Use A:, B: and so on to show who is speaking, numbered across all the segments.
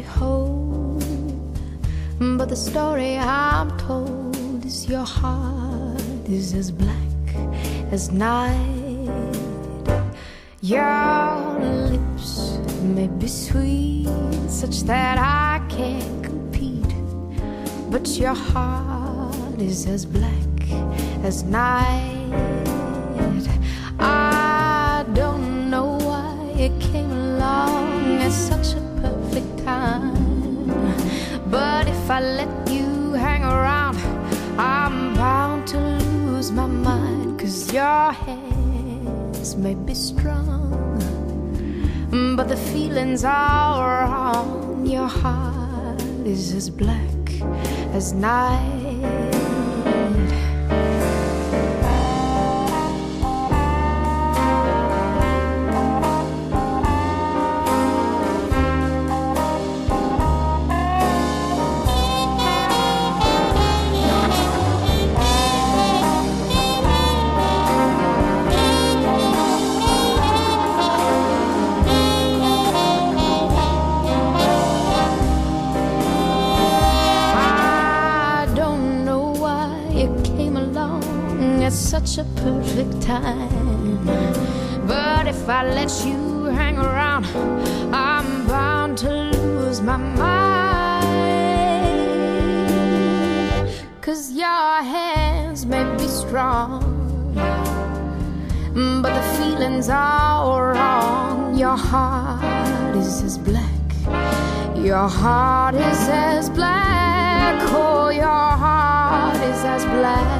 A: behold. But the story I'm told is your heart is as black as night. Your lips may be sweet, such that I can't compete. But your heart is as black as night. I don't know why it came along at such a if I let you hang around, I'm bound to lose my mind. Cause your hands may be strong, but the feelings are wrong. Your heart is as black as night. Your heart is as black. Your heart is as black, oh, your heart is as black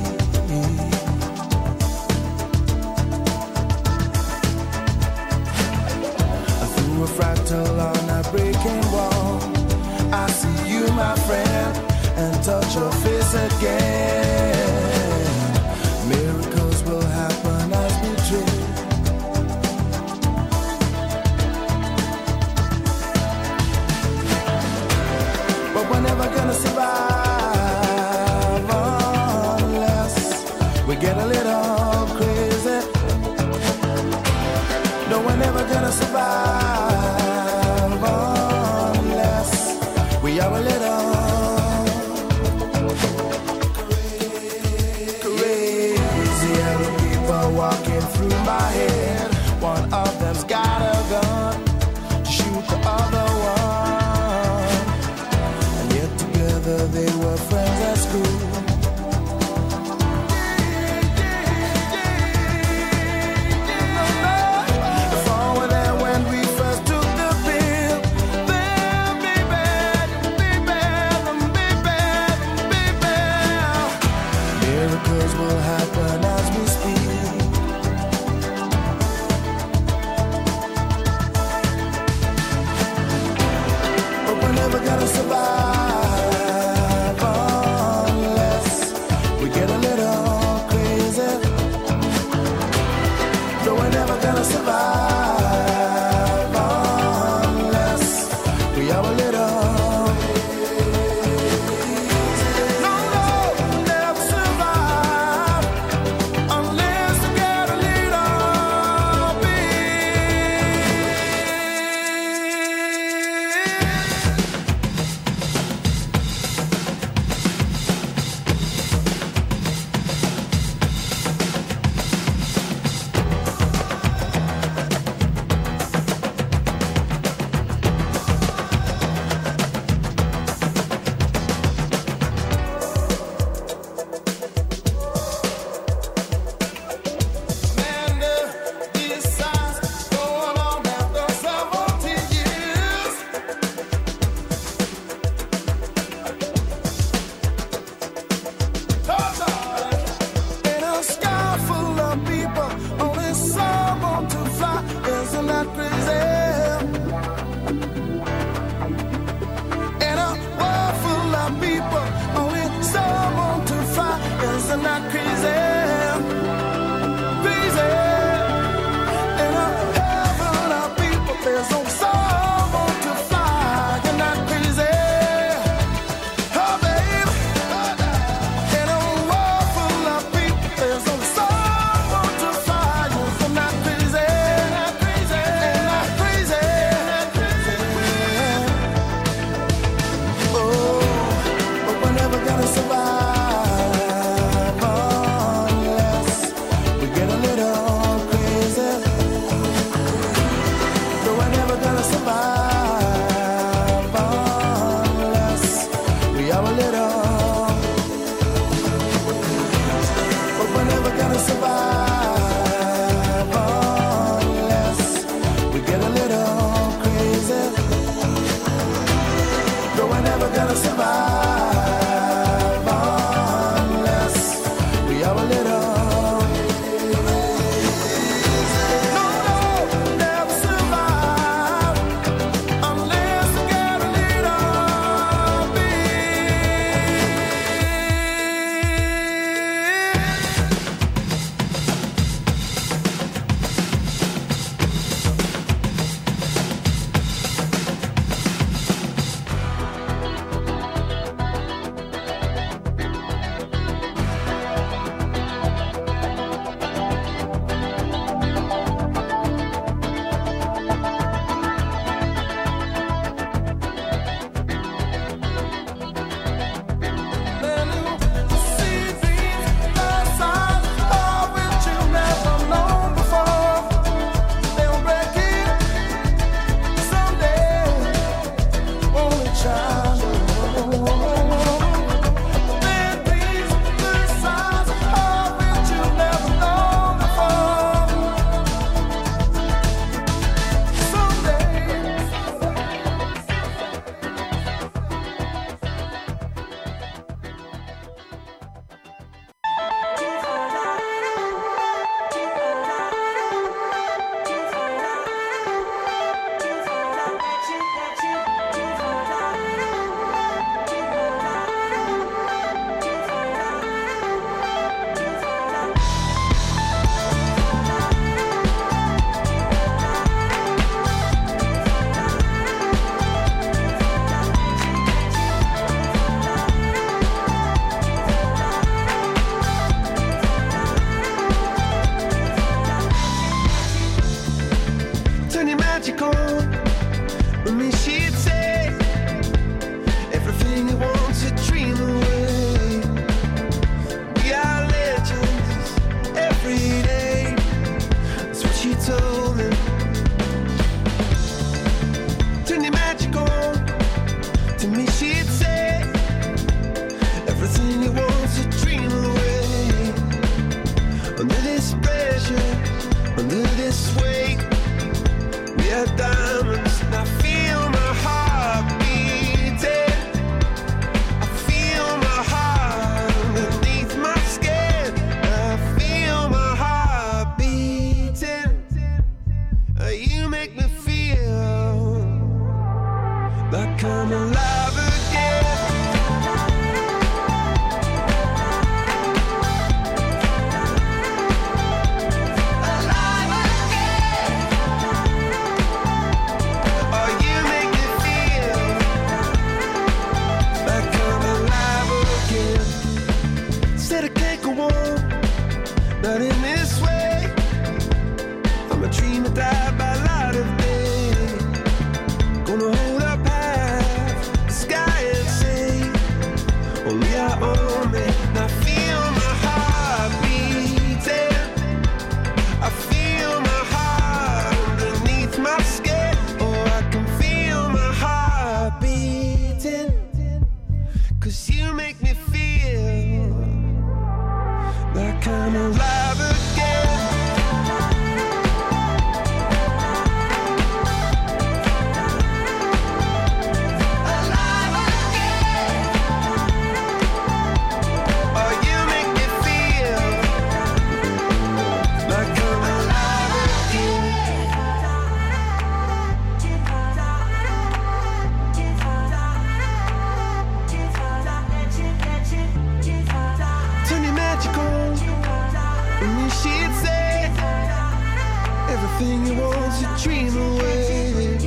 B: everything you want to dream away.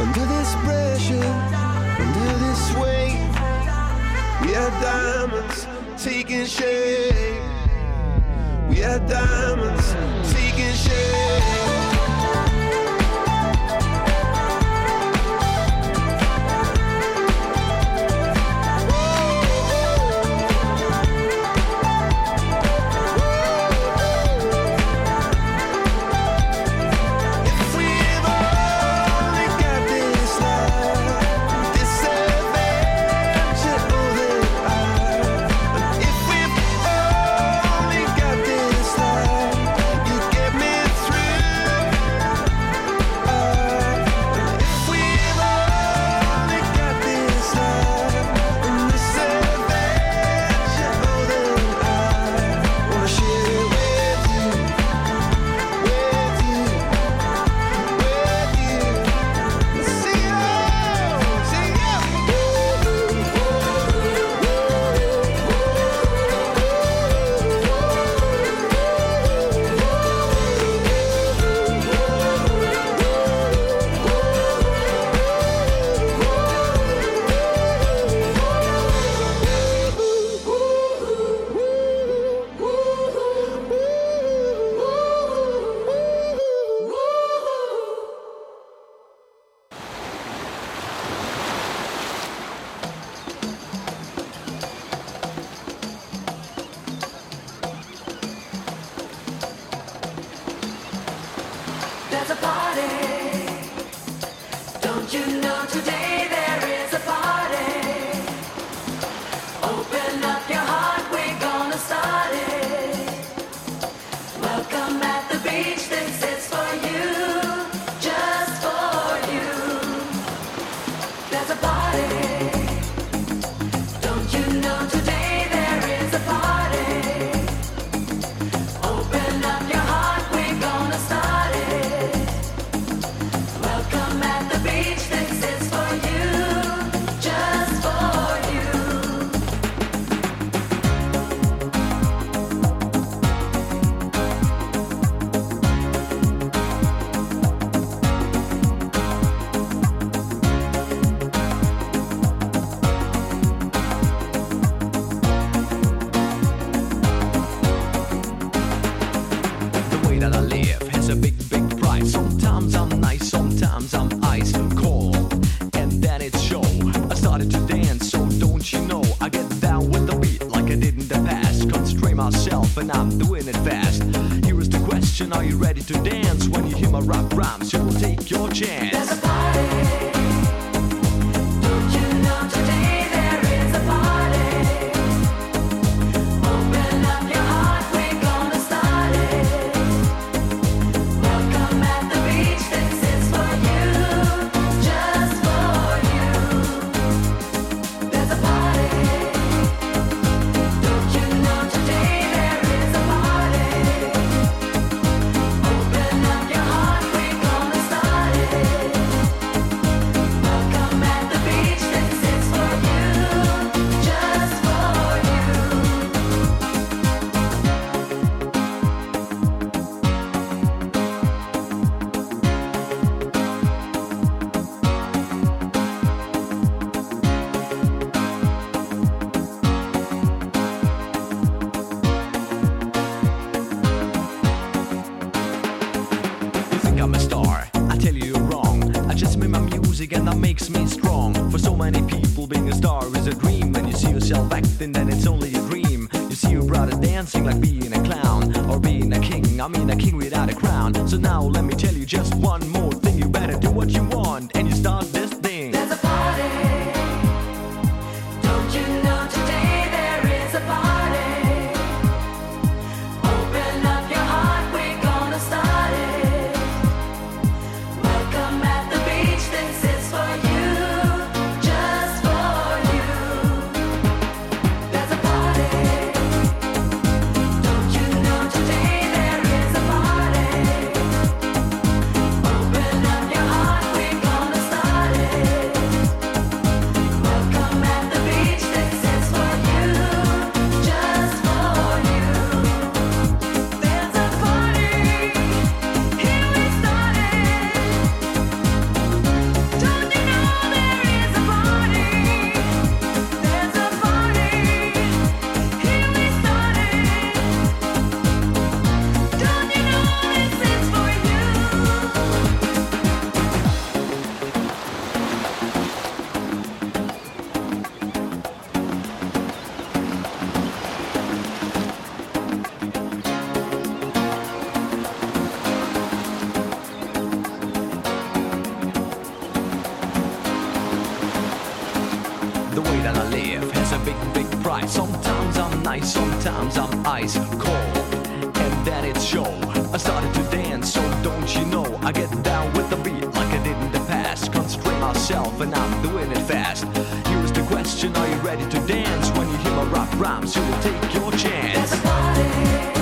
B: Under this pressure, under this weight, we are diamonds taking shape. We are diamonds taking shape.
C: way that I live has a big, big price. Sometimes I'm nice, sometimes I'm ice cold, and then it's show. I started to dance, so don't you know? I get down with the beat like I did in the past. Constrain myself, and I'm doing it fast. Here is the question: Are you ready to dance? When you hear my rap rhymes, you'll take your chance.
D: Big, big price. Sometimes I'm nice, sometimes I'm ice cold. And then it's show. I started to dance, so don't you know?
B: I get down with the beat like I did in the past. Constrain myself, and I'm doing it fast. Here's the question Are you ready to dance? When you hear my rap rhymes, you will take your chance.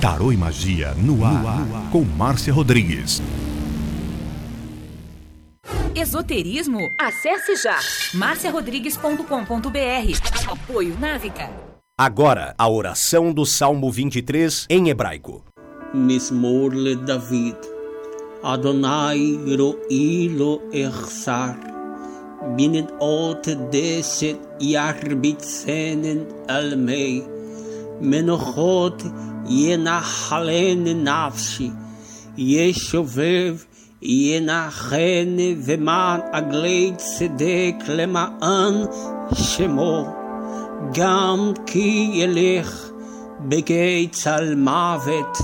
E: Tarô e Magia no ar, no ar, com Márcia Rodrigues.
F: Esoterismo? Acesse já marciarodrigues.com.br. Apoio Návica.
G: Agora, a oração do Salmo 23 em hebraico.
H: Mismorle David. Adonai ro'i Ersar, echsar. Binet ot deset yarbit almei. Menochot ינחלן נפשי. ישובב ינחן ומען עגלי צדק למען שמו. גם כי ילך בגיא צל מוות,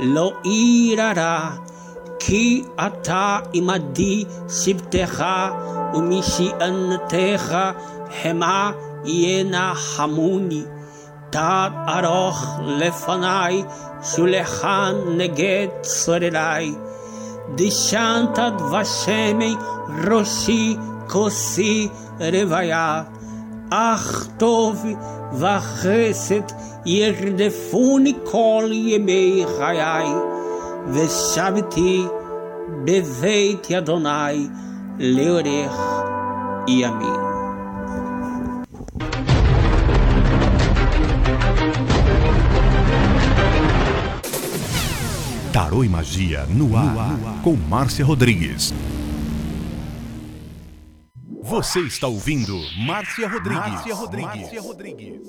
H: לא ירא כי אתה עמדי שבטך ומשענתך המה ינחמוני. תת ארוך לפניי, שולחן נגד צורריי. דשנת דבשמי ראשי כוסי רוויה. אך טוב וחסד ירדפוני כל ימי חיי, ושבתי בבית אדוני לאורך ימים.
E: Tarô e Magia no ar, com Márcia Rodrigues. Você está ouvindo Márcia Rodrigues. Márcia Rodrigues. Márcia Rodrigues.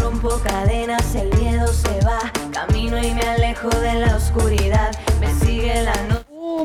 I: Rompo cadenas, el miedo se va. Camino y me alejo de la oscuridad. Me sigue la noche.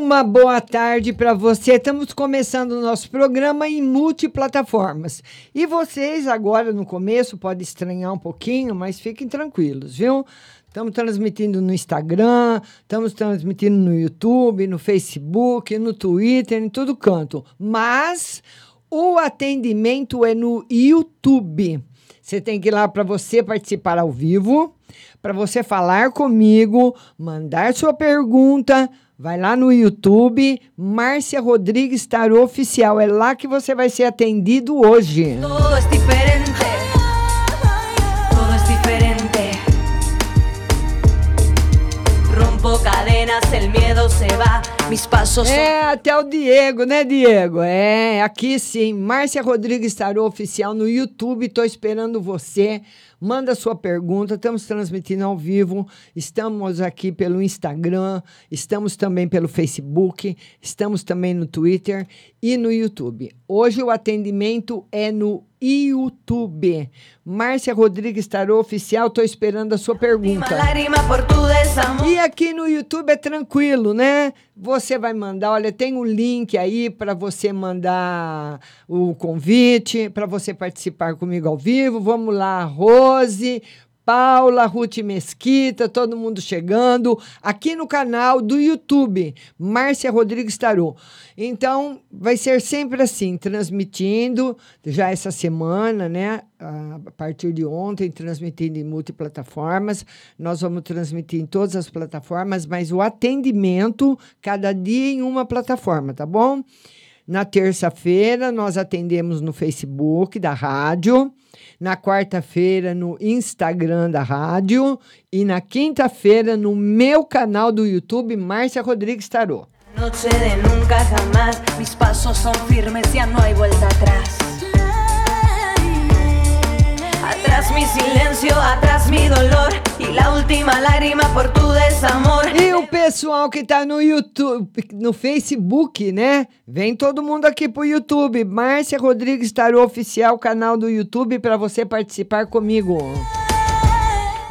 J: Uma boa tarde para você. Estamos começando o nosso programa em multiplataformas. E vocês agora no começo podem estranhar um pouquinho, mas fiquem tranquilos, viu? Estamos transmitindo no Instagram, estamos transmitindo no YouTube, no Facebook, no Twitter, em todo canto. Mas o atendimento é no YouTube. Você tem que ir lá para você participar ao vivo, para você falar comigo, mandar sua pergunta. Vai lá no YouTube, Márcia Rodrigues Tarô Oficial. É lá que você vai ser atendido hoje.
I: Todo es diferente. Todo es diferente. Rompo cadenas, el miedo se va. Mis pasos son
J: É, até o Diego, né, Diego? É, aqui sim. Márcia Rodrigues Tarô Oficial no YouTube. Tô esperando você. Manda sua pergunta. Estamos transmitindo ao vivo. Estamos aqui pelo Instagram. Estamos também pelo Facebook. Estamos também no Twitter e no YouTube. Hoje o atendimento é no YouTube. Márcia Rodrigues Tarô Oficial. Tô esperando a sua pergunta. E aqui no YouTube é tranquilo, né? Você vai mandar, olha, tem um link aí para você mandar o convite, para você participar comigo ao vivo. Vamos lá, Rose, Paula, Ruth Mesquita, todo mundo chegando aqui no canal do YouTube, Márcia Rodrigues Tarô. Então, vai ser sempre assim, transmitindo já essa semana, né? A partir de ontem, transmitindo em multiplataformas. Nós vamos transmitir em todas as plataformas, mas o atendimento, cada dia em uma plataforma, tá bom? Na terça-feira, nós atendemos no Facebook da rádio. Na quarta-feira, no Instagram da rádio. E na quinta-feira, no meu canal do YouTube, Márcia Rodrigues Tarô.
I: Noche de nunca jamás. Mis pasos son firmes, ya no hay vuelta atrás. Mi silencio, atrás mi dolor. Y la última lágrima por tu desamor.
J: E o pessoal que tá no YouTube, no Facebook, né? Vem todo mundo aqui pro YouTube. Márcia Rodrigues Tarô Oficial, canal do YouTube, para você participar comigo.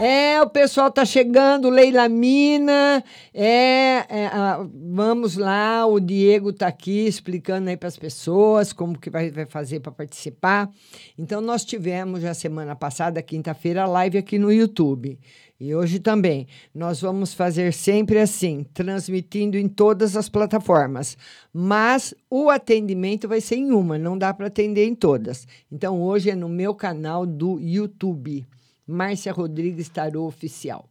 J: É, o pessoal tá chegando, Leila Mina, é, é, ah, vamos lá, o Diego tá aqui explicando aí para as pessoas como que vai, vai fazer para participar. Então, nós tivemos já semana passada, quinta-feira, live aqui no YouTube. E hoje também. Nós vamos fazer sempre assim, transmitindo em todas as plataformas. Mas o atendimento vai ser em uma, não dá para atender em todas. Então, hoje é no meu canal do YouTube. Márcia Rodrigues Tarô Oficial.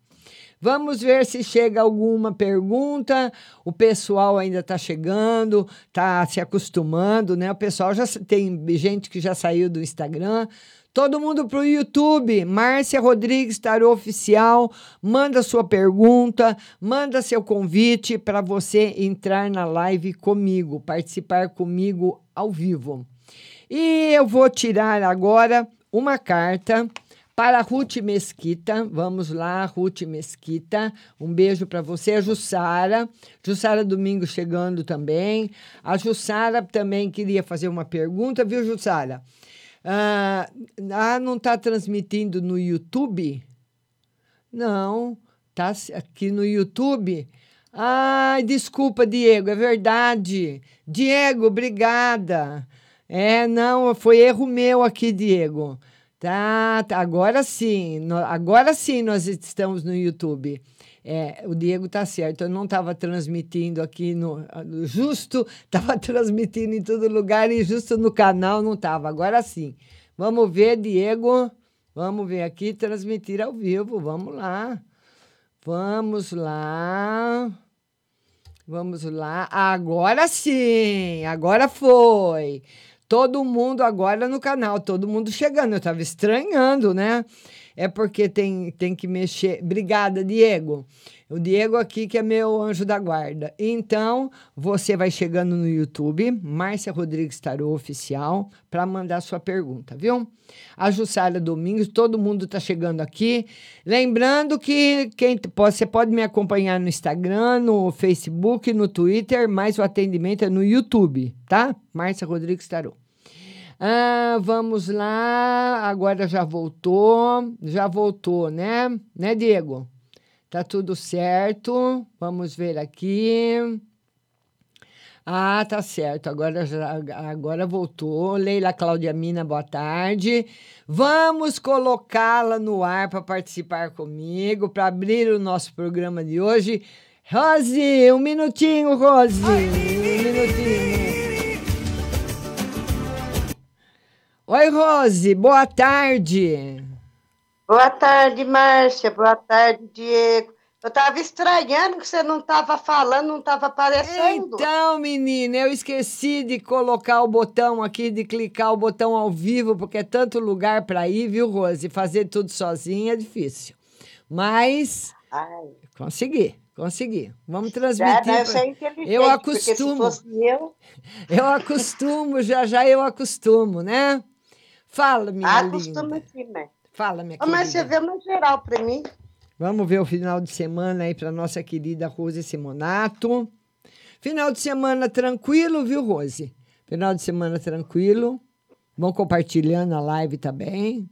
J: Vamos ver se chega alguma pergunta. O pessoal ainda está chegando, está se acostumando, né? O pessoal já tem gente que já saiu do Instagram. Todo mundo para o YouTube, Márcia Rodrigues Tarô Oficial. Manda sua pergunta, manda seu convite para você entrar na live comigo, participar comigo ao vivo. E eu vou tirar agora uma carta para Ruth Mesquita. Vamos lá, Ruth Mesquita. Um beijo para você. A Jussara. Jussara Domingo chegando também. A Jussara também queria fazer uma pergunta, viu, Jussara? Ah, não está transmitindo no YouTube? Não, tá aqui no YouTube. Ai, desculpa, Diego, é verdade. Diego, obrigada. É, não, foi erro meu aqui, Diego. Tá, tá, agora sim, no- agora sim nós estamos no YouTube. É, o Diego tá certo, eu não estava transmitindo aqui no, justo, estava transmitindo em todo lugar e justo no canal não estava. Agora sim. Vamos ver, Diego. Vamos ver aqui transmitir ao vivo. Vamos lá. Vamos lá. Vamos lá. Agora sim. Agora foi. Todo mundo agora no canal, todo mundo chegando. Eu estava estranhando, né? É porque tem, tem que mexer. Obrigada, Diego. O Diego aqui que é meu anjo da guarda. Então, você vai chegando no YouTube, Márcia Rodrigues Tarô Oficial, para mandar sua pergunta, viu? A Jussara Domingos, todo mundo está chegando aqui. Lembrando que quem você pode me acompanhar no Instagram, no Facebook, no Twitter, mas o atendimento é no YouTube, tá? Márcia Rodrigues Tarô. Ah, vamos lá. Agora já voltou. Já voltou, né? Né, Diego? Tá tudo certo. Vamos ver aqui. Ah, tá certo. Agora, já, agora voltou. Leila Cláudia Mina, boa tarde. Vamos colocá-la no ar para participar comigo, para abrir o nosso programa de hoje. Rose, um minutinho, Rose. Um minutinho. Oi, Rose, boa tarde.
K: Boa tarde, Márcia. Boa tarde, Diego. Eu estava estranhando que você não estava falando, não estava aparecendo.
J: Então, menina, eu esqueci de colocar o botão aqui, de clicar o botão ao vivo, porque é tanto lugar para ir, viu, Rose? Fazer tudo sozinha é difícil. Mas
K: Ai,
J: consegui, Consegui. Vamos
K: Já,
J: transmitir.
K: não, eu
J: pra- eu acostumo.
K: eu...
J: Eu acostumo, já já eu acostumo, né? Fala, minha
K: Ah,
J: linda.
K: sim, né?
J: Fala, minha
K: Ô, Mas você
J: querida.
K: vê uma geral pra mim.
J: Vamos ver o final de semana aí para nossa querida Rose Simonato. Final de semana tranquilo, viu, Rose? Final de semana tranquilo. Vão compartilhando a live também.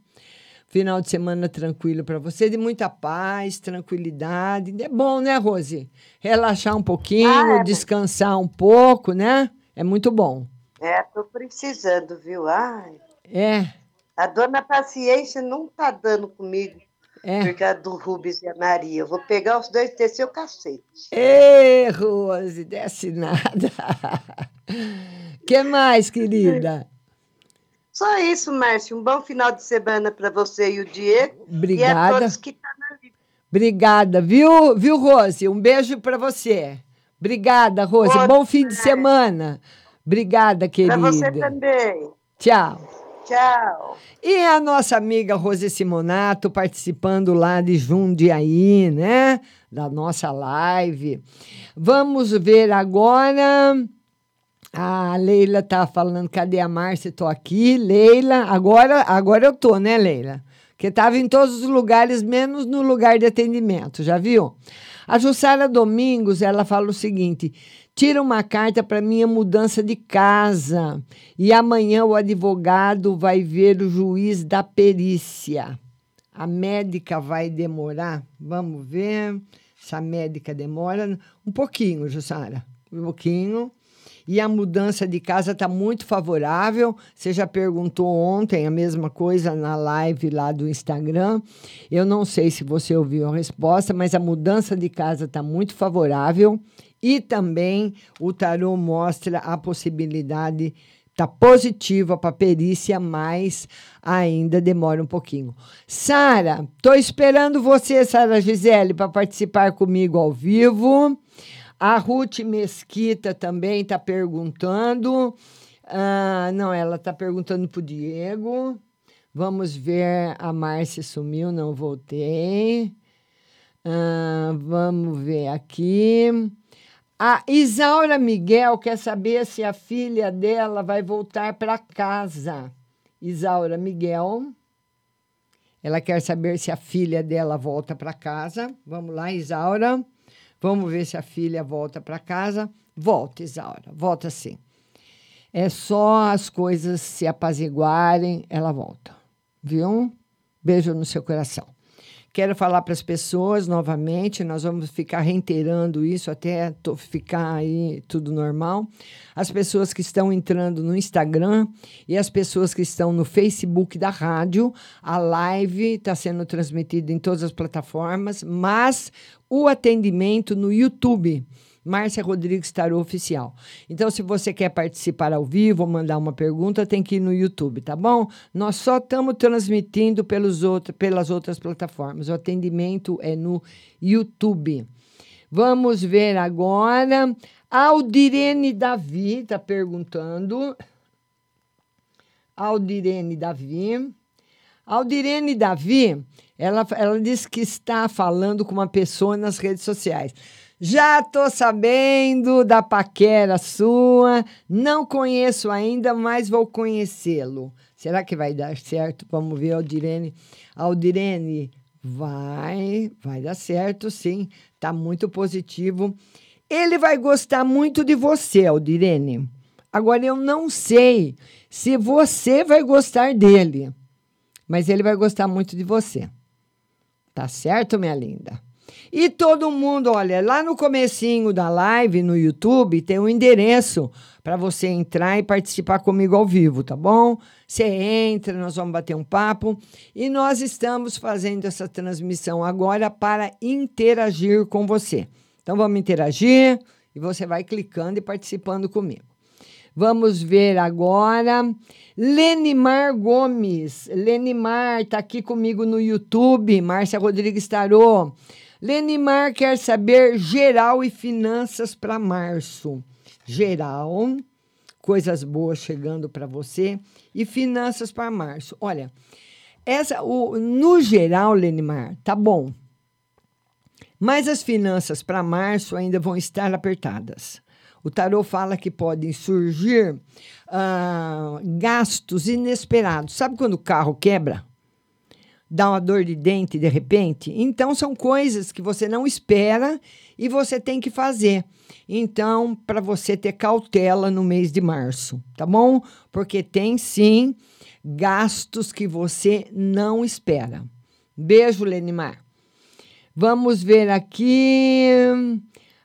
J: Final de semana tranquilo para você, de muita paz, tranquilidade. É bom, né, Rose? Relaxar um pouquinho,
K: Ah, é bom.
J: descansar um pouco, né? É muito bom.
K: É, tô precisando, viu? Ai,
J: É,
K: a dona Paciência não tá dando comigo.
J: É.
K: Por causa do Rubens e a Maria. Eu vou pegar os dois e descer o cacete.
J: Ê, Rose, desce nada. que mais, querida?
K: Só isso, Márcio. Um bom final de semana para você e o Diego. E a
J: Obrigada.
K: todos que estão na live.
J: Obrigada, viu, viu, Rose? Um beijo para você. Obrigada, Rose.
K: Outro,
J: Bom fim de semana. Obrigada,
K: Para
J: querida.
K: você também.
J: Tchau.
K: Tchau.
J: E a nossa amiga Rose Simonato participando lá de Jundiaí, né? Da nossa live. Vamos ver agora. A Leila tá falando, cadê a Márcia? Tô aqui. Leila, agora, agora eu tô, né, Leila? Que tava em todos os lugares, menos no lugar de atendimento, já viu? A Jussara Domingos, ela fala o seguinte: tira uma carta para minha mudança de casa e amanhã o advogado vai ver o juiz da perícia. A médica vai demorar? Vamos ver se a médica demora. Um pouquinho, Jussara. Um pouquinho. E a mudança de casa está muito favorável. Você já perguntou ontem a mesma coisa na live lá do Instagram. Eu não sei se você ouviu a resposta, mas a mudança de casa está muito favorável. E também o tarô mostra a possibilidade, está positiva para perícia, mas ainda demora um pouquinho. Sara, estou esperando você, Sara Gisele, para participar comigo ao vivo. A Ruth Mesquita também está perguntando. Ah, não, ela está perguntando para o Diego. Vamos ver. A Márcia sumiu, não voltei. Ah, vamos ver aqui. A Isaura Miguel quer saber se a filha dela vai voltar para casa. Isaura Miguel. Ela quer saber se a filha dela volta para casa. Vamos lá, Isaura. Vamos ver se a filha volta para casa. Volta, Isaura. Volta sim. É só as coisas se apaziguarem, ela volta. Viu? Beijo no seu coração. Quero falar para as pessoas novamente, nós vamos ficar reiterando isso até ficar aí tudo normal. As pessoas que estão entrando no Instagram e as pessoas que estão no Facebook da rádio, a live está sendo transmitida em todas as plataformas, mas o atendimento no YouTube. Márcia Rodrigues Tarô Oficial. Então, se você quer participar ao vivo ou mandar uma pergunta, tem que ir no YouTube, tá bom? Nós só estamos transmitindo pelos outro, pelas outras plataformas. O atendimento é no YouTube. Vamos ver agora. Aldirene Davi está perguntando. Aldirene Davi. Aldirene Davi, ela, ela disse que está falando com uma pessoa nas redes sociais. Já tô sabendo da paquera sua, não conheço ainda, mas vou conhecê-lo. Será que vai dar certo? Vamos ver, Aldirene. Aldirene, vai, vai dar certo, sim. Tá muito positivo. Ele vai gostar muito de você, Aldirene. Agora, eu não sei se você vai gostar dele, mas ele vai gostar muito de você. Tá certo, minha linda? E todo mundo, olha, lá no comecinho da live no YouTube tem um endereço para você entrar e participar comigo ao vivo, tá bom? Você entra, nós vamos bater um papo e nós estamos fazendo essa transmissão agora para interagir com você. Então vamos interagir e você vai clicando e participando comigo. Vamos ver agora. Lenimar Gomes. Lenimar está aqui comigo no YouTube. Márcia Rodrigues Tarô. Lenimar quer saber geral e finanças para março. Geral, coisas boas chegando para você. E finanças para março. Olha, essa, o, no geral, Lenimar, tá bom. Mas as finanças para março ainda vão estar apertadas. O tarô fala que podem surgir ah, gastos inesperados. Sabe quando o carro quebra? Dá uma dor de dente de repente? Então, são coisas que você não espera e você tem que fazer. Então, para você ter cautela no mês de março, tá bom? Porque tem sim gastos que você não espera. Beijo, Lenimar. Vamos ver aqui.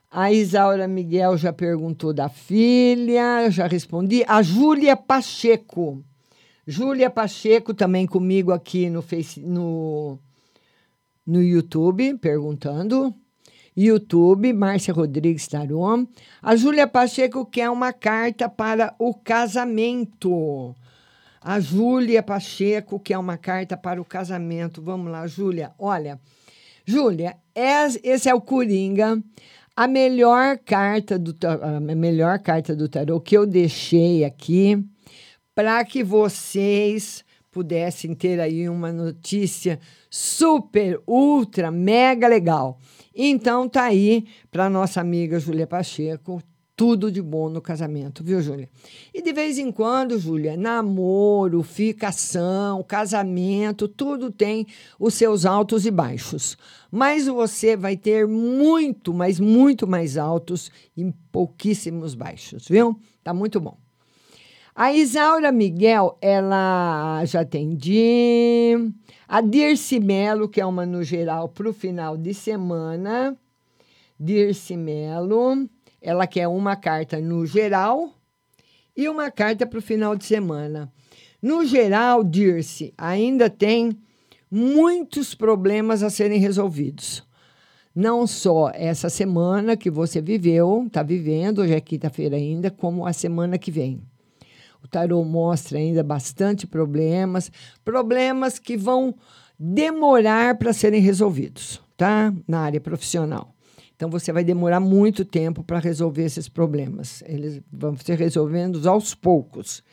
J: A Isaura Miguel já perguntou da filha, já respondi. A Júlia Pacheco. Júlia Pacheco também comigo aqui no, face, no, no YouTube, perguntando. YouTube, Márcia Rodrigues Tarom. A Júlia Pacheco quer uma carta para o casamento. A Júlia Pacheco quer uma carta para o casamento. Vamos lá, Júlia. Olha, Júlia, es- esse é o Coringa. A melhor carta do a melhor carta do tarô que eu deixei aqui para que vocês pudessem ter aí uma notícia super, ultra, mega legal. Então tá aí para nossa amiga Júlia Pacheco, tudo de bom no casamento, viu, Júlia? E de vez em quando, Júlia, namoro, ficação, casamento, tudo tem os seus altos e baixos. Mas você vai ter muito, mas muito mais altos e pouquíssimos baixos, viu? Tá muito bom. A Isaura Miguel, ela já atendi. A Dirce Melo, que é uma no geral para o final de semana. Dirce Melo, ela quer uma carta no geral e uma carta para o final de semana. No geral, Dirce, ainda tem muitos problemas a serem resolvidos. Não só essa semana que você viveu, está vivendo, hoje é quinta-feira ainda, como a semana que vem. O tarô mostra ainda bastante problemas, problemas que vão demorar para serem resolvidos, tá? Na área profissional. Então você vai demorar muito tempo para resolver esses problemas. Eles vão ser resolvendo aos poucos.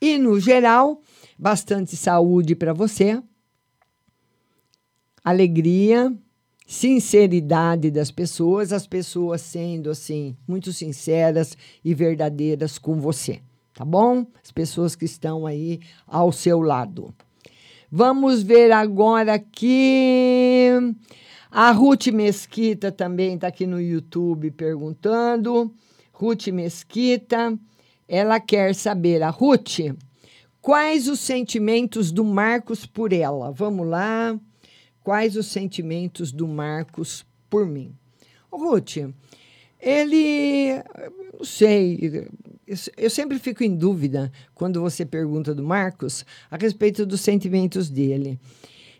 J: E no geral, bastante saúde para você, alegria, sinceridade das pessoas, as pessoas sendo assim muito sinceras e verdadeiras com você, tá bom? As pessoas que estão aí ao seu lado. Vamos ver agora aqui. A Ruth Mesquita também está aqui no YouTube perguntando. Ruth Mesquita, ela quer saber, a Ruth, quais os sentimentos do Marcos por ela? Vamos lá. Quais os sentimentos do Marcos por mim? Ruth, ele, não sei, eu, eu sempre fico em dúvida quando você pergunta do Marcos a respeito dos sentimentos dele.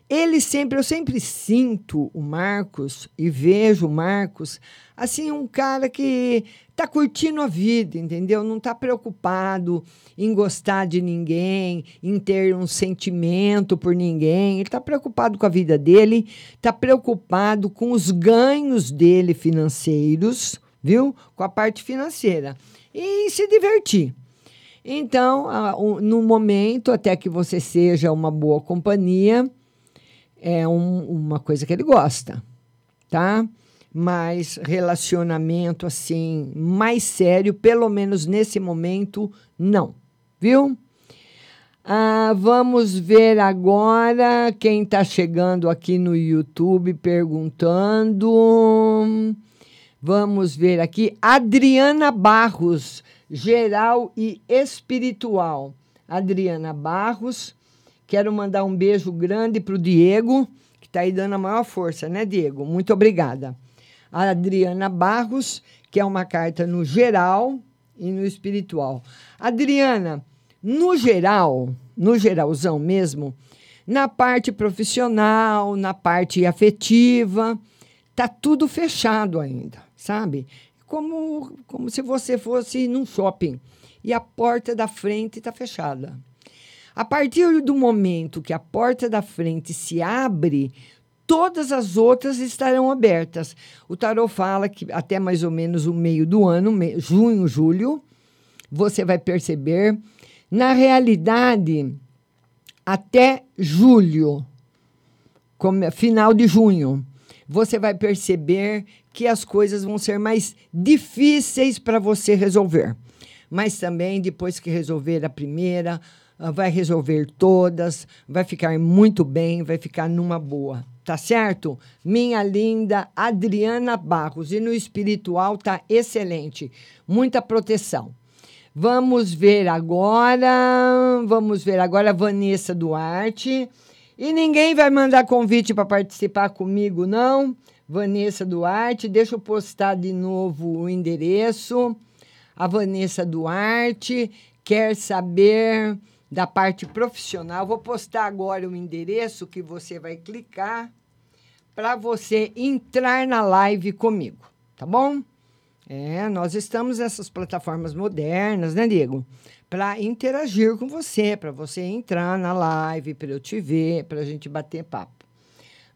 J: Ele sempre, eu sempre sinto o Marcos e vejo o Marcos assim um cara que tá curtindo a vida, entendeu? Não tá preocupado em gostar de ninguém, em ter um sentimento por ninguém. Ele tá preocupado com a vida dele, tá preocupado com os ganhos dele financeiros, viu? Com a parte financeira e se divertir. Então, no momento, até que você seja uma boa companhia, é um- uma coisa que ele gosta, tá? Mas relacionamento assim, mais sério, pelo menos nesse momento, não, viu? Ah, vamos ver agora quem está chegando aqui no YouTube perguntando. Vamos ver aqui. Adriana Barros, geral e espiritual. Adriana Barros, quero mandar um beijo grande para o Diego, que está aí dando a maior força, né, Diego? Muito obrigada. A Adriana Barros, que é uma carta no geral e no espiritual. Adriana, no geral, no geralzão mesmo, na parte profissional, na parte afetiva, tá tudo fechado ainda, sabe? Como, como se você fosse num shopping e a porta da frente está fechada. A partir do momento que a porta da frente se abre, todas as outras estarão abertas. O tarot fala que até mais ou menos o meio do ano, junho, julho, você vai perceber. Na realidade, até julho, final de junho, você vai perceber que as coisas vão ser mais difíceis para você resolver. Mas também, depois que resolver a primeira, ah, vai resolver todas, vai ficar muito bem, vai ficar numa boa. Tá certo? Minha linda Adriana Barros. E no espiritual tá excelente. Muita proteção. Vamos ver agora. Vamos ver agora Vanessa Duarte. E ninguém vai mandar convite para participar comigo, não? Vanessa Duarte, deixa eu postar de novo o endereço. A Vanessa Duarte quer saber da parte profissional. Vou postar agora o endereço que você vai clicar para você entrar na live comigo, tá bom? É, nós estamos nessas plataformas modernas, né, Diego? Para interagir com você, para você entrar na live, para eu te ver, para a gente bater papo.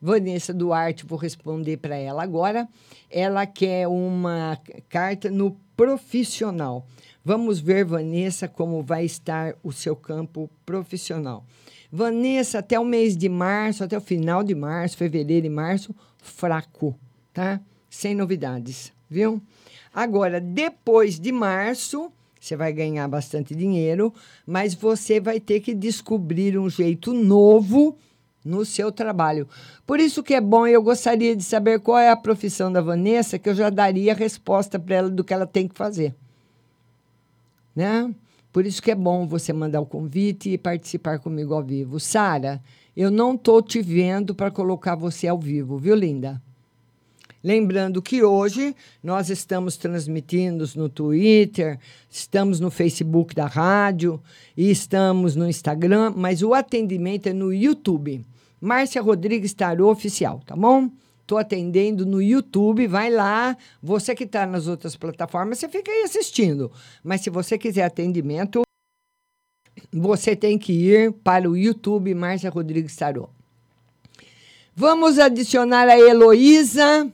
J: Vanessa Duarte, vou responder para ela agora. Ela quer uma carta no profissional. Vamos ver, Vanessa, como vai estar o seu campo profissional. Vanessa, até o mês de março, até o final de março, fevereiro e março, fraco, tá? Sem novidades, viu? Agora, depois de março, você vai ganhar bastante dinheiro, mas você vai ter que descobrir um jeito novo no seu trabalho. Por isso que é bom, eu gostaria de saber qual é a profissão da Vanessa, que eu já daria a resposta para ela do que ela tem que fazer. Né? Por isso que é bom você mandar o convite e participar comigo ao vivo. Sara, eu não estou te vendo para colocar você ao vivo, viu, linda? Lembrando que hoje nós estamos transmitindo no Twitter, estamos no Facebook da rádio e estamos no Instagram, mas o atendimento é no YouTube. Márcia Rodrigues Tarô Oficial, tá bom? Estou atendendo no YouTube, vai lá. Você que está nas outras plataformas, você fica aí assistindo. Mas se você quiser atendimento, você tem que ir para o YouTube Márcia Rodrigues Tarô. Vamos adicionar a Heloísa.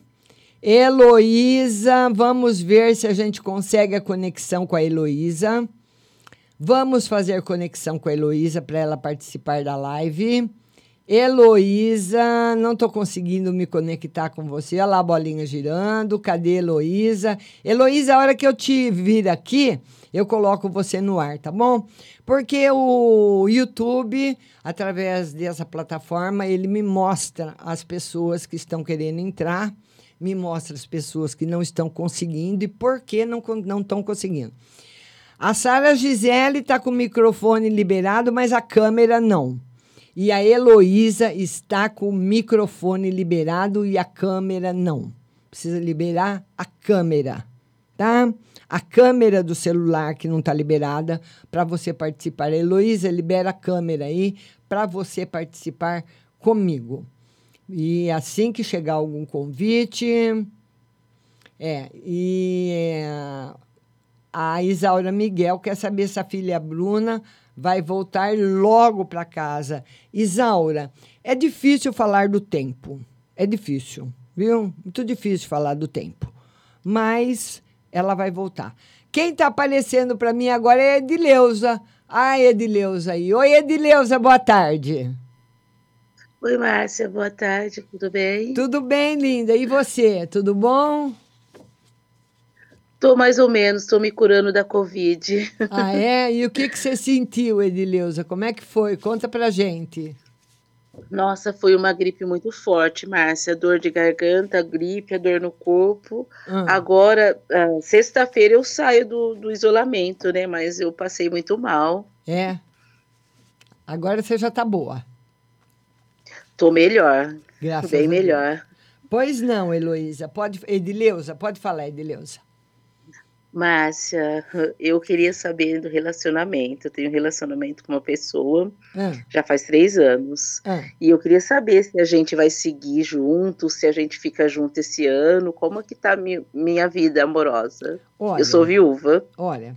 J: Heloísa, vamos ver se a gente consegue a conexão com a Heloísa. Vamos fazer conexão com a Heloísa para ela participar da live. Heloísa, não estou conseguindo me conectar com você. Olha lá a bolinha girando. Cadê Heloísa? Heloísa, a hora que eu te vir aqui, eu coloco você no ar, tá bom? Porque o YouTube, através dessa plataforma, ele me mostra as pessoas que estão querendo entrar, me mostra as pessoas que não estão conseguindo e por que não estão conseguindo. A Sara Gisele está com o microfone liberado, mas a câmera não. E a Heloísa está com o microfone liberado e a câmera não. Precisa liberar a câmera, tá? A câmera do celular que não está liberada para você participar. Heloísa, libera a câmera aí para você participar comigo. E assim que chegar algum convite. É, e é, a Isaura Miguel quer saber se a filha Bruna vai voltar logo para casa. Isaura, é difícil falar do tempo. É difícil, viu? Muito difícil falar do tempo. Mas ela vai voltar. Quem está aparecendo para mim agora é a Edileuza. Ai, Edileuza aí. Oi, Edileuza, boa tarde.
L: Oi, Márcia, boa tarde, tudo bem?
J: Tudo bem, linda. E você, tudo bom?
L: Tô mais ou menos, tô me curando da Covid.
J: Ah, é? E o que, que você sentiu, Edileuza? Como é que foi? Conta pra gente.
L: Nossa, foi uma gripe muito forte, Márcia. Dor de garganta, gripe, dor no corpo.
J: Ah.
L: Agora, ah, sexta-feira eu saio do, do isolamento, né? Mas eu passei muito mal.
J: É. Agora você já tá boa.
L: Tô melhor.
J: Graças
L: bem
J: a Deus.
L: melhor.
J: Pois não, Heloísa. Pode, Edileuza, pode falar, Edileuza.
L: Márcia, eu queria saber do relacionamento. Eu tenho um relacionamento com uma pessoa
J: Ah,
L: já faz três anos.
J: ah.
L: E eu queria saber se a gente vai seguir junto, se a gente fica junto esse ano, como é que tá mi- minha vida amorosa?
J: Olha.
L: Eu sou viúva.
J: Olha,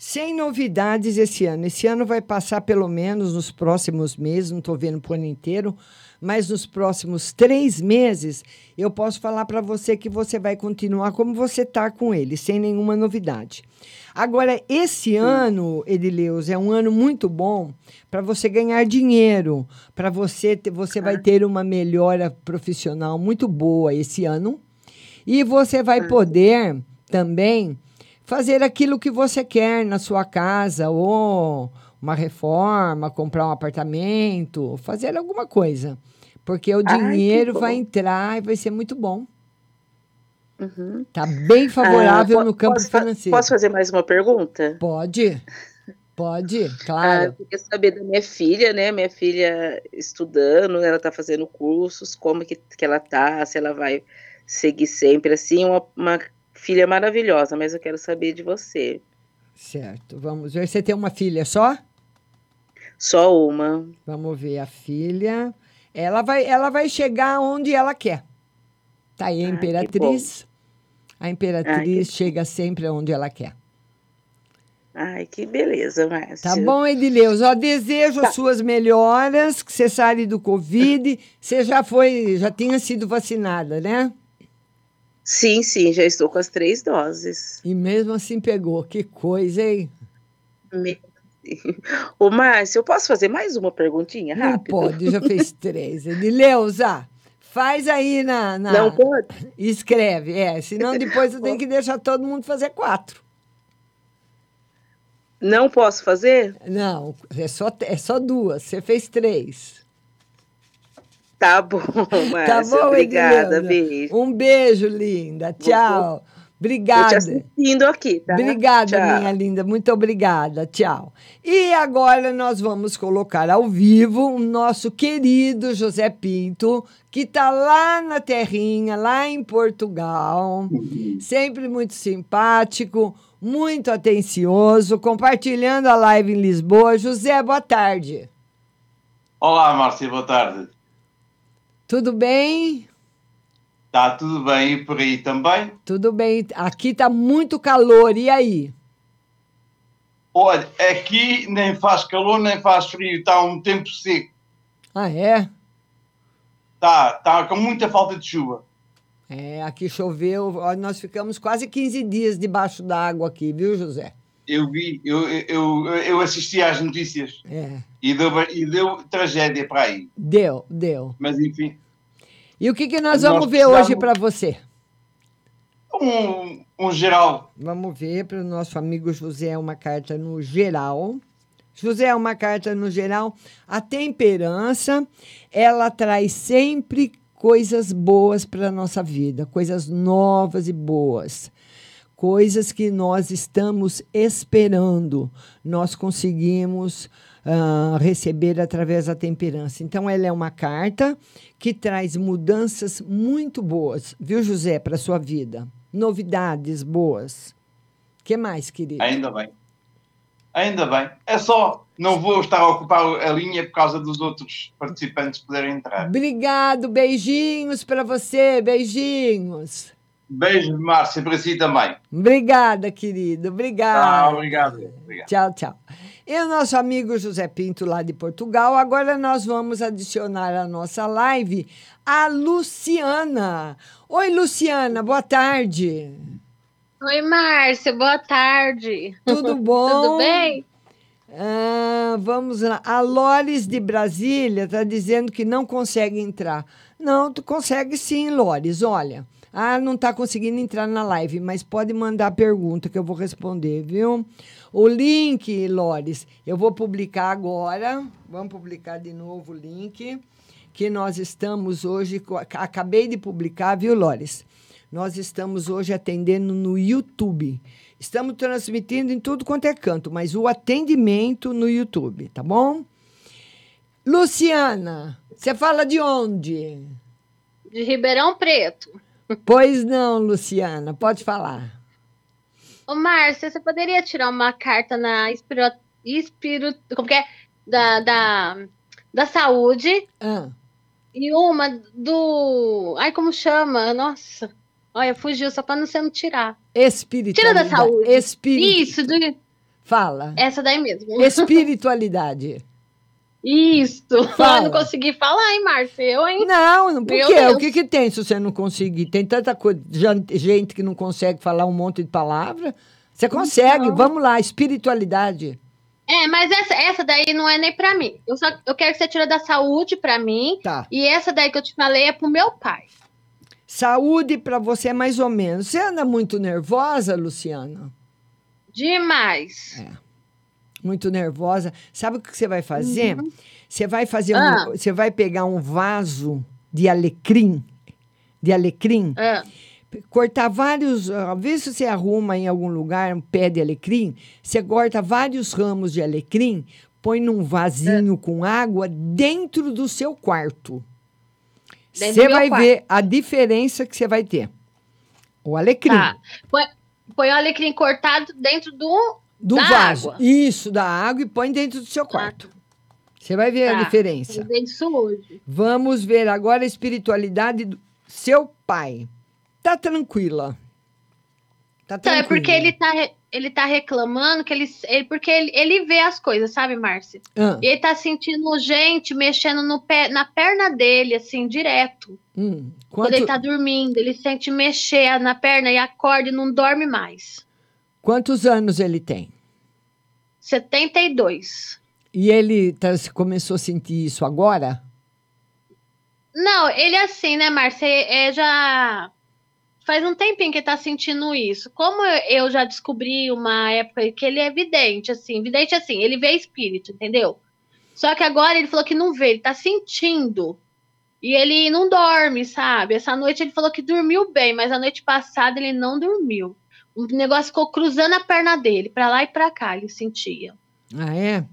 J: Sem novidades esse ano. Esse ano vai passar pelo menos nos próximos meses, não estou vendo o ano inteiro, mas nos próximos três meses eu posso falar para você que você vai continuar como você está com ele, sem nenhuma novidade. Agora, esse ano, Edileus, é um ano muito bom para você ganhar dinheiro, para você ter, você vai ter uma melhora profissional muito boa esse ano. E você vai poder também fazer aquilo que você quer na sua casa, ou uma reforma, comprar um apartamento, fazer alguma coisa. Porque o
L: Ai,
J: dinheiro vai entrar e vai ser muito bom.
L: Uhum.
J: Tá bem favorável
L: Ah,
J: no campo
L: posso
J: financeiro.
L: Posso fazer mais uma pergunta?
J: Pode. Pode,
L: Ah,
J: claro.
L: eu queria saber da minha filha, né? Minha filha estudando, ela tá fazendo cursos, como que, que ela tá, se ela vai seguir sempre assim, uma, uma filha maravilhosa, mas eu quero saber de você.
J: Certo. Vamos ver. Você tem uma filha só?
L: Só uma.
J: Vamos ver a filha. Ela vai, ela vai chegar onde ela quer. Tá aí a
L: Ah,
J: imperatriz. A imperatriz
L: Ai,
J: chega sempre onde ela quer.
L: Ai, que beleza, Márcia.
J: Tá bom, Edileus? Ó, desejo as suas melhoras, que você saia do Covid. Você já foi, já tinha sido vacinada, né?
L: Sim, sim, já estou com as três doses.
J: E mesmo assim pegou. Que coisa, hein?
L: Me- Ô, Márcia, eu posso fazer mais uma perguntinha
J: Não
L: rápido?
J: pode, já fez três. Edileuza, faz aí na, na-
L: Não pode?
J: Escreve, é. Senão depois eu tenho que deixar todo mundo fazer quatro.
L: Não posso fazer?
J: Não, é só, é só duas. Você fez três.
L: Tá bom,
J: Tá
L: Márcia.
J: bom,
L: obrigada, beijo.
J: Um beijo, linda. Tchau.
L: Tô te
J: Obrigada.
L: assistindo aqui, tá?
J: Obrigada,
L: Tchau.
J: minha linda. Muito obrigada. Tchau. E agora nós vamos colocar ao vivo o nosso querido José Pinto, que está lá na terrinha, lá em Portugal. Sempre muito simpático, muito atencioso, compartilhando a live em Lisboa. José, boa tarde.
M: Olá, Márcia, boa tarde.
J: Tudo bem?
M: Está tudo bem e por aí também?
J: Tudo bem. Aqui está muito calor. E aí?
M: Olha, aqui nem faz calor nem faz frio, está um tempo seco.
J: Ah, é?
M: Está, está com muita falta de chuva.
J: É, aqui choveu. Nós ficamos quase 15 dias debaixo d'água aqui, viu, José?
M: Eu vi, eu, eu, eu assisti às notícias
J: É.
M: e deu, e deu tragédia para aí.
J: Deu, deu.
M: Mas enfim,
J: E o que, que nós
M: Nós
J: vamos ver hoje para você?
M: um, um geral.
J: Vamos ver para o nosso amigo José uma carta no geral. José, uma carta no geral. A temperança, ela traz sempre coisas boas para a nossa vida, coisas novas e boas. Coisas que nós estamos esperando, nós conseguimos ah, receber através da temperança. Então, ela é uma carta que traz mudanças muito boas, viu, José, para a sua vida? Novidades boas. O que mais, querido?
M: Ainda bem. Ainda bem. É só, não vou estar a ocupar a linha por causa dos outros participantes poderem entrar.
J: Obrigado, beijinhos para você, beijinhos.
M: Beijo, Márcia, para si também.
J: Obrigada, querido, obrigada.
M: Ah, obrigado. obrigado.
J: Tchau, tchau. E o nosso amigo José Pinto, lá de Portugal. Agora nós vamos adicionar à nossa live a Luciana. Oi, Luciana, boa tarde.
N: Oi, Márcia, boa tarde.
J: Tudo bom?
N: Tudo bem?
J: Ah, vamos lá. A Lores de Brasília está dizendo que não consegue entrar. Não, tu consegue sim, Lores. Olha. Ah, não está conseguindo entrar na live, mas pode mandar pergunta que eu vou responder, viu? O link, Lores, eu vou publicar agora. Vamos publicar de novo o link que nós estamos hoje. Acabei de publicar, viu, Lores? Nós estamos hoje atendendo no YouTube. Estamos transmitindo em tudo quanto é canto, mas o atendimento no YouTube, tá bom? Luciana, você fala de onde?
N: De Ribeirão Preto.
J: Pois não, Luciana, pode falar.
N: Ô, Márcia, você poderia tirar uma carta na espiro... espiro... Como que é? Da, da, da saúde
J: Ah,
N: e uma do... Ai, como chama? Nossa. Olha, fugiu só para não ser não tirar.
J: espiritualidade.
N: Tira da saúde.
J: Espírito.
N: Isso, do...
J: Fala.
N: Essa daí mesmo.
J: Espiritualidade.
N: Isso.
J: Fala.
N: Eu não consegui falar, hein, Márcia? Eu, hein?
J: Não, não, por
N: Meu
J: quê?
N: Deus.
J: O que, que tem se você não conseguir? Tem tanta coisa, gente que não consegue falar um monte de palavra. Você consegue,
N: Não.
J: vamos lá, espiritualidade.
N: É, mas essa, essa daí não é nem pra mim. Eu, só, eu quero que você tire da saúde pra mim.
J: Tá.
N: E essa daí que eu te falei é pro meu pai.
J: Saúde para você é mais ou menos. Você anda muito nervosa, Luciana?
N: Demais.
J: Muito nervosa. Sabe o que você vai fazer?
N: Uhum.
J: Você vai fazer um-
N: Ah.
J: você vai pegar um vaso de alecrim, de alecrim,
N: Ah.
J: cortar vários, ah, vê se você arruma em algum lugar um pé de alecrim, você corta vários ramos de alecrim, põe num vasinho
N: Ah.
J: com água dentro do seu quarto. Você vai
N: quarto.
J: ver a diferença que você vai ter. O alecrim.
N: Tá. Põe, põe o alecrim cortado dentro do,
J: Do
N: da
J: vaso.
N: água.
J: Isso, da água e põe dentro do seu quarto. Você vai ver a
N: Tá.
J: diferença.
N: Vou fazer isso hoje.
J: Vamos ver agora a espiritualidade do seu pai. Tá tranquila. Tá
N: Então, é
J: tranquila.
N: porque ele tá, ele tá reclamando que ele, ele- porque ele, ele vê as coisas, sabe, Márcia?
J: Ah.
N: E ele tá sentindo gente mexendo no pé, na perna dele, assim, direto.
J: Hum,
N: Quando
J: quanto-
N: ele tá dormindo, ele sente mexer na perna e acorda e não dorme mais.
J: Quantos anos ele tem?
N: 72.
J: E ele tá, começou a sentir isso agora?
N: Não, ele é assim, né, Márcia? É, já faz um tempinho que ele tá sentindo isso. Como eu, eu já descobri uma época que ele é vidente, assim, vidente assim, ele vê espírito, entendeu? Só que agora ele falou que não vê, ele tá sentindo. E ele não dorme, sabe? Essa noite ele falou que dormiu bem, mas a noite passada ele não dormiu. O negócio ficou cruzando a perna dele, pra lá e pra cá, ele sentia.
J: Ah, é?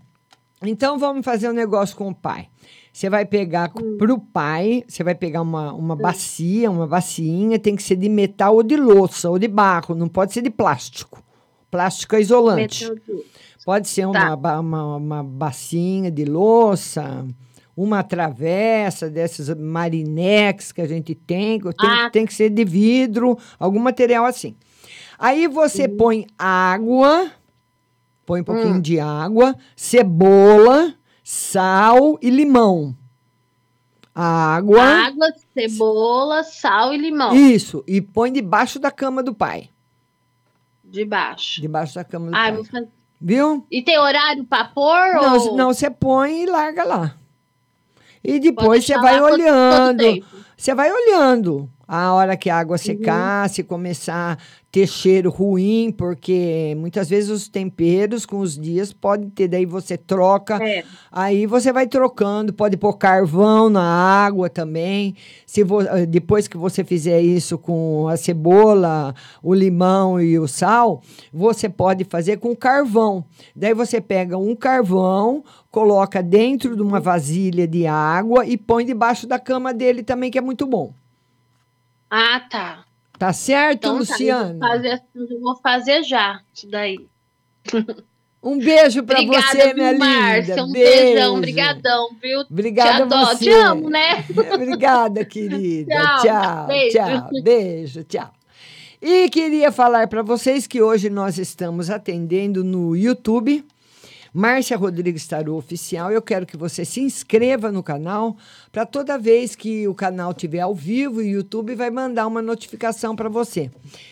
J: Então vamos fazer um negócio com o pai. Você vai pegar
N: Hum.
J: pro pai, você vai pegar uma, uma bacia, uma bacinha, tem que ser de metal ou de louça ou de barro, não pode ser de plástico. Plástico é isolante. Pode ser uma,
N: Tá.
J: uma, uma bacinha de louça, uma travessa dessas marinex que a gente tem, tem,
N: Ah.
J: tem que ser de vidro, algum material assim. Aí você
N: Uhum.
J: põe água, põe um pouquinho
N: Hum.
J: de água, cebola, sal e limão. Água.
N: Água, cebola, sal e limão.
J: Isso, e põe debaixo da cama do pai.
N: Debaixo.
J: Debaixo da cama do
N: Ai,
J: pai.
N: fazer-
J: Viu?
N: E tem horário pra pôr?
J: Não,
N: ou...
J: não, você põe e larga lá. E depois você vai olhando. Você vai olhando. A hora que a
N: Uhum.
J: água secar, se começar a ter cheiro ruim, porque muitas vezes os temperos com os dias podem ter, daí você troca.
N: É.
J: Aí você vai trocando, pode pôr carvão na água também. Se vo- eh, depois que você fizer isso com a cebola, o limão e o sal, você pode fazer com carvão. Daí você pega um carvão, coloca dentro de uma vasilha de água e põe debaixo da cama dele também, que é muito bom.
N: Ah, tá.
J: Tá certo,
N: Então, tá, eu
J: Luciana?
N: vou fazer, eu vou fazer já isso daí.
J: Um beijo pra
N: Obrigada,
J: você, minha
N: Márcia?
J: linda.
N: Um
J: Beijo.
N: beijão, brigadão, viu?
J: Obrigada
N: Te adoro,
J: você.
N: te amo, né?
J: Obrigada, querida.
N: Tchau,
J: tchau,
N: beijo.
J: tchau. Beijo, tchau. E queria falar para vocês que hoje nós estamos atendendo no YouTube. Márcia Rodrigues Tarô Oficial. Eu quero que você se inscreva no canal para toda vez que o canal estiver ao vivo, o YouTube vai mandar uma notificação para você.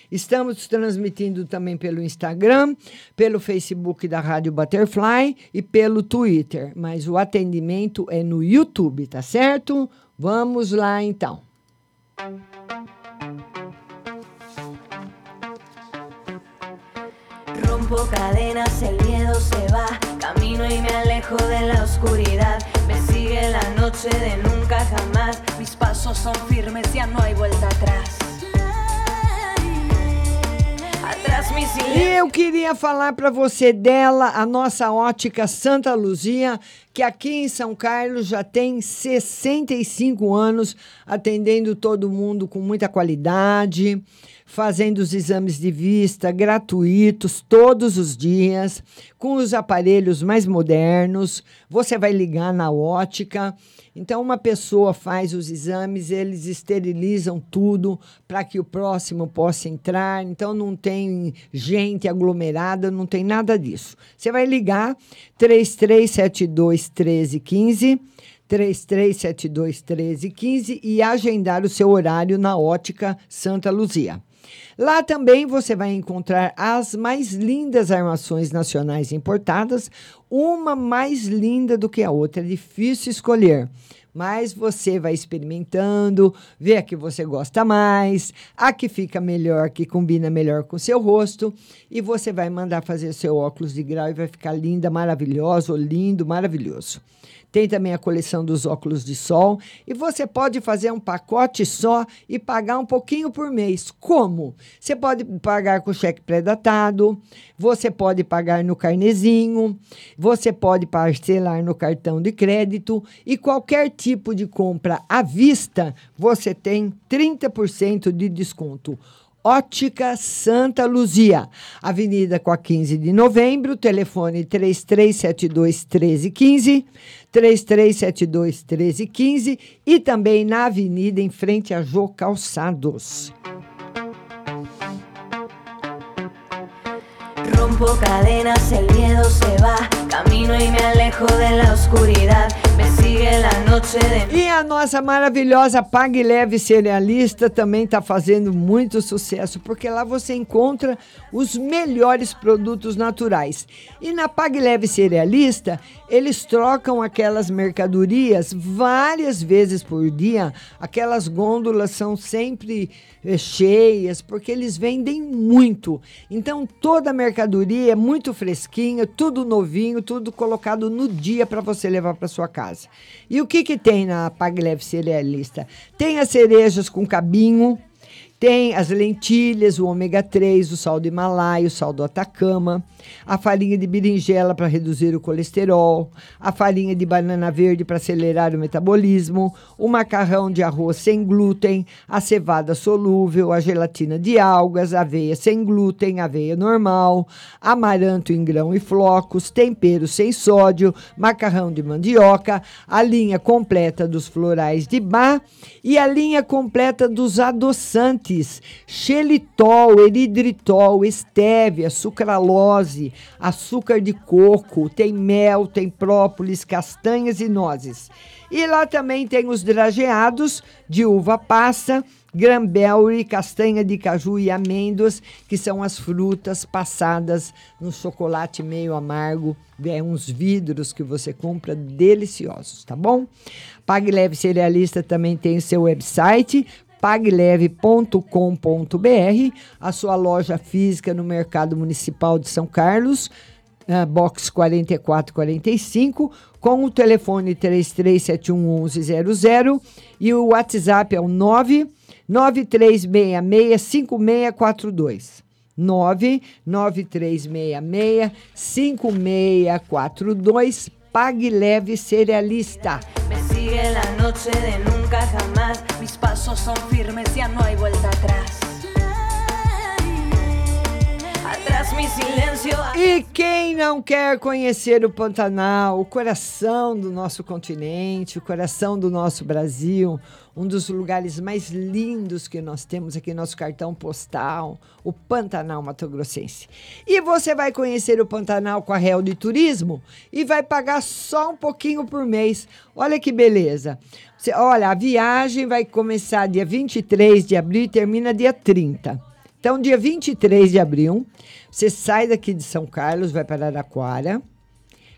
J: Estamos transmitindo também pelo Instagram, pelo Facebook da Rádio Butterfly e pelo Twitter. Mas o atendimento é no YouTube, tá certo? Vamos lá então.
I: Rompo cadenas, el miedo se va. Camino y me alejo de la oscuridad. Me sigue la noche de nunca jamás. Mis pasos son firmes, ya no hay vuelta atrás.
J: Eu queria falar para você dela, a nossa ótica Santa Luzia, que aqui em São Carlos já tem 65 anos, atendendo todo mundo com muita qualidade, fazendo os exames de vista gratuitos todos os dias, com os aparelhos mais modernos. Você vai ligar na ótica. Então, uma pessoa faz os exames, eles esterilizam tudo para que o próximo possa entrar. Então, não tem gente aglomerada, não tem nada disso. Você vai ligar 3372 1315. 3372 1315 e agendar o seu horário na Ótica Santa Luzia. Lá também você vai encontrar as mais lindas armações nacionais importadas, uma mais linda do que a outra, é difícil escolher. Mas você vai experimentando, vê a que você gosta mais, a que fica melhor, que combina melhor com o seu rosto, e você vai mandar fazer seu óculos de grau e vai ficar linda, maravilhosa, lindo, maravilhoso. Tem também a coleção dos óculos de sol. E você pode fazer um pacote só e pagar um pouquinho por mês. Como? Você pode pagar com cheque pré-datado, você pode pagar no carnezinho, você pode parcelar no cartão de crédito e qualquer tipo de compra à vista, você tem 30% de desconto. Ótica Santa Luzia, Avenida com a 15 de novembro, telefone 3372 1315, 3372 1315 e também na avenida em frente a Jô Calçados.
I: Rompo cadenas, el miedo se va. Camino y me alejo de la oscuridad.
J: E a nossa maravilhosa Pague Leve Cerealista também está fazendo muito sucesso, porque lá você encontra os melhores produtos naturais. E na Pague Leve Cerealista, eles trocam aquelas mercadorias várias vezes por dia. Aquelas gôndolas são sempre eh, cheias, porque eles vendem muito. Então, toda a mercadoria é muito fresquinha, tudo novinho, tudo colocado no dia para você levar para sua casa. E o que, que tem na Pagleve Cerealista? Tem as cerejas com cabinho, tem as lentilhas, o ômega 3, o sal do Himalaia, o sal do Atacama, a farinha de berinjela para reduzir o colesterol, a farinha de banana verde para acelerar o metabolismo, o macarrão de arroz sem glúten, a cevada solúvel, a gelatina de algas, aveia sem glúten, aveia normal, amaranto em grão e flocos, tempero sem sódio, macarrão de mandioca, a linha completa dos florais de bar e a linha completa dos adoçantes, xelitol, eridritol, estévia, sucralose, açúcar de coco, tem mel, tem própolis, castanhas e nozes. E lá também tem os drageados de uva passa, Granberry, castanha de caju e amêndoas, que são as frutas passadas no chocolate meio amargo. É uns vidros que você compra deliciosos, tá bom? Pague Leve Cerealista também tem o seu website pagleve.com.br, a sua loja física no Mercado Municipal de São Carlos, uh, box 4445, com o telefone 33711100 e o WhatsApp é o 993665642. 993665642 Pague Leve Cerealista.
I: Sigue la noche de nunca jamás. Mis pasos son firmes, ya no hay vuelta atrás.
J: E quem não quer conhecer o Pantanal, o coração do nosso continente, o coração do nosso Brasil, um dos lugares mais lindos que nós temos aqui no nosso cartão postal, o Pantanal Mato Grossense. E você vai conhecer o Pantanal com a Real de Turismo e vai pagar só um pouquinho por mês. Olha que beleza. Você- olha, a viagem vai começar dia 23 de abril e termina dia 30. Então, dia 23 de abril, você sai daqui de São Carlos, vai para Araraquara,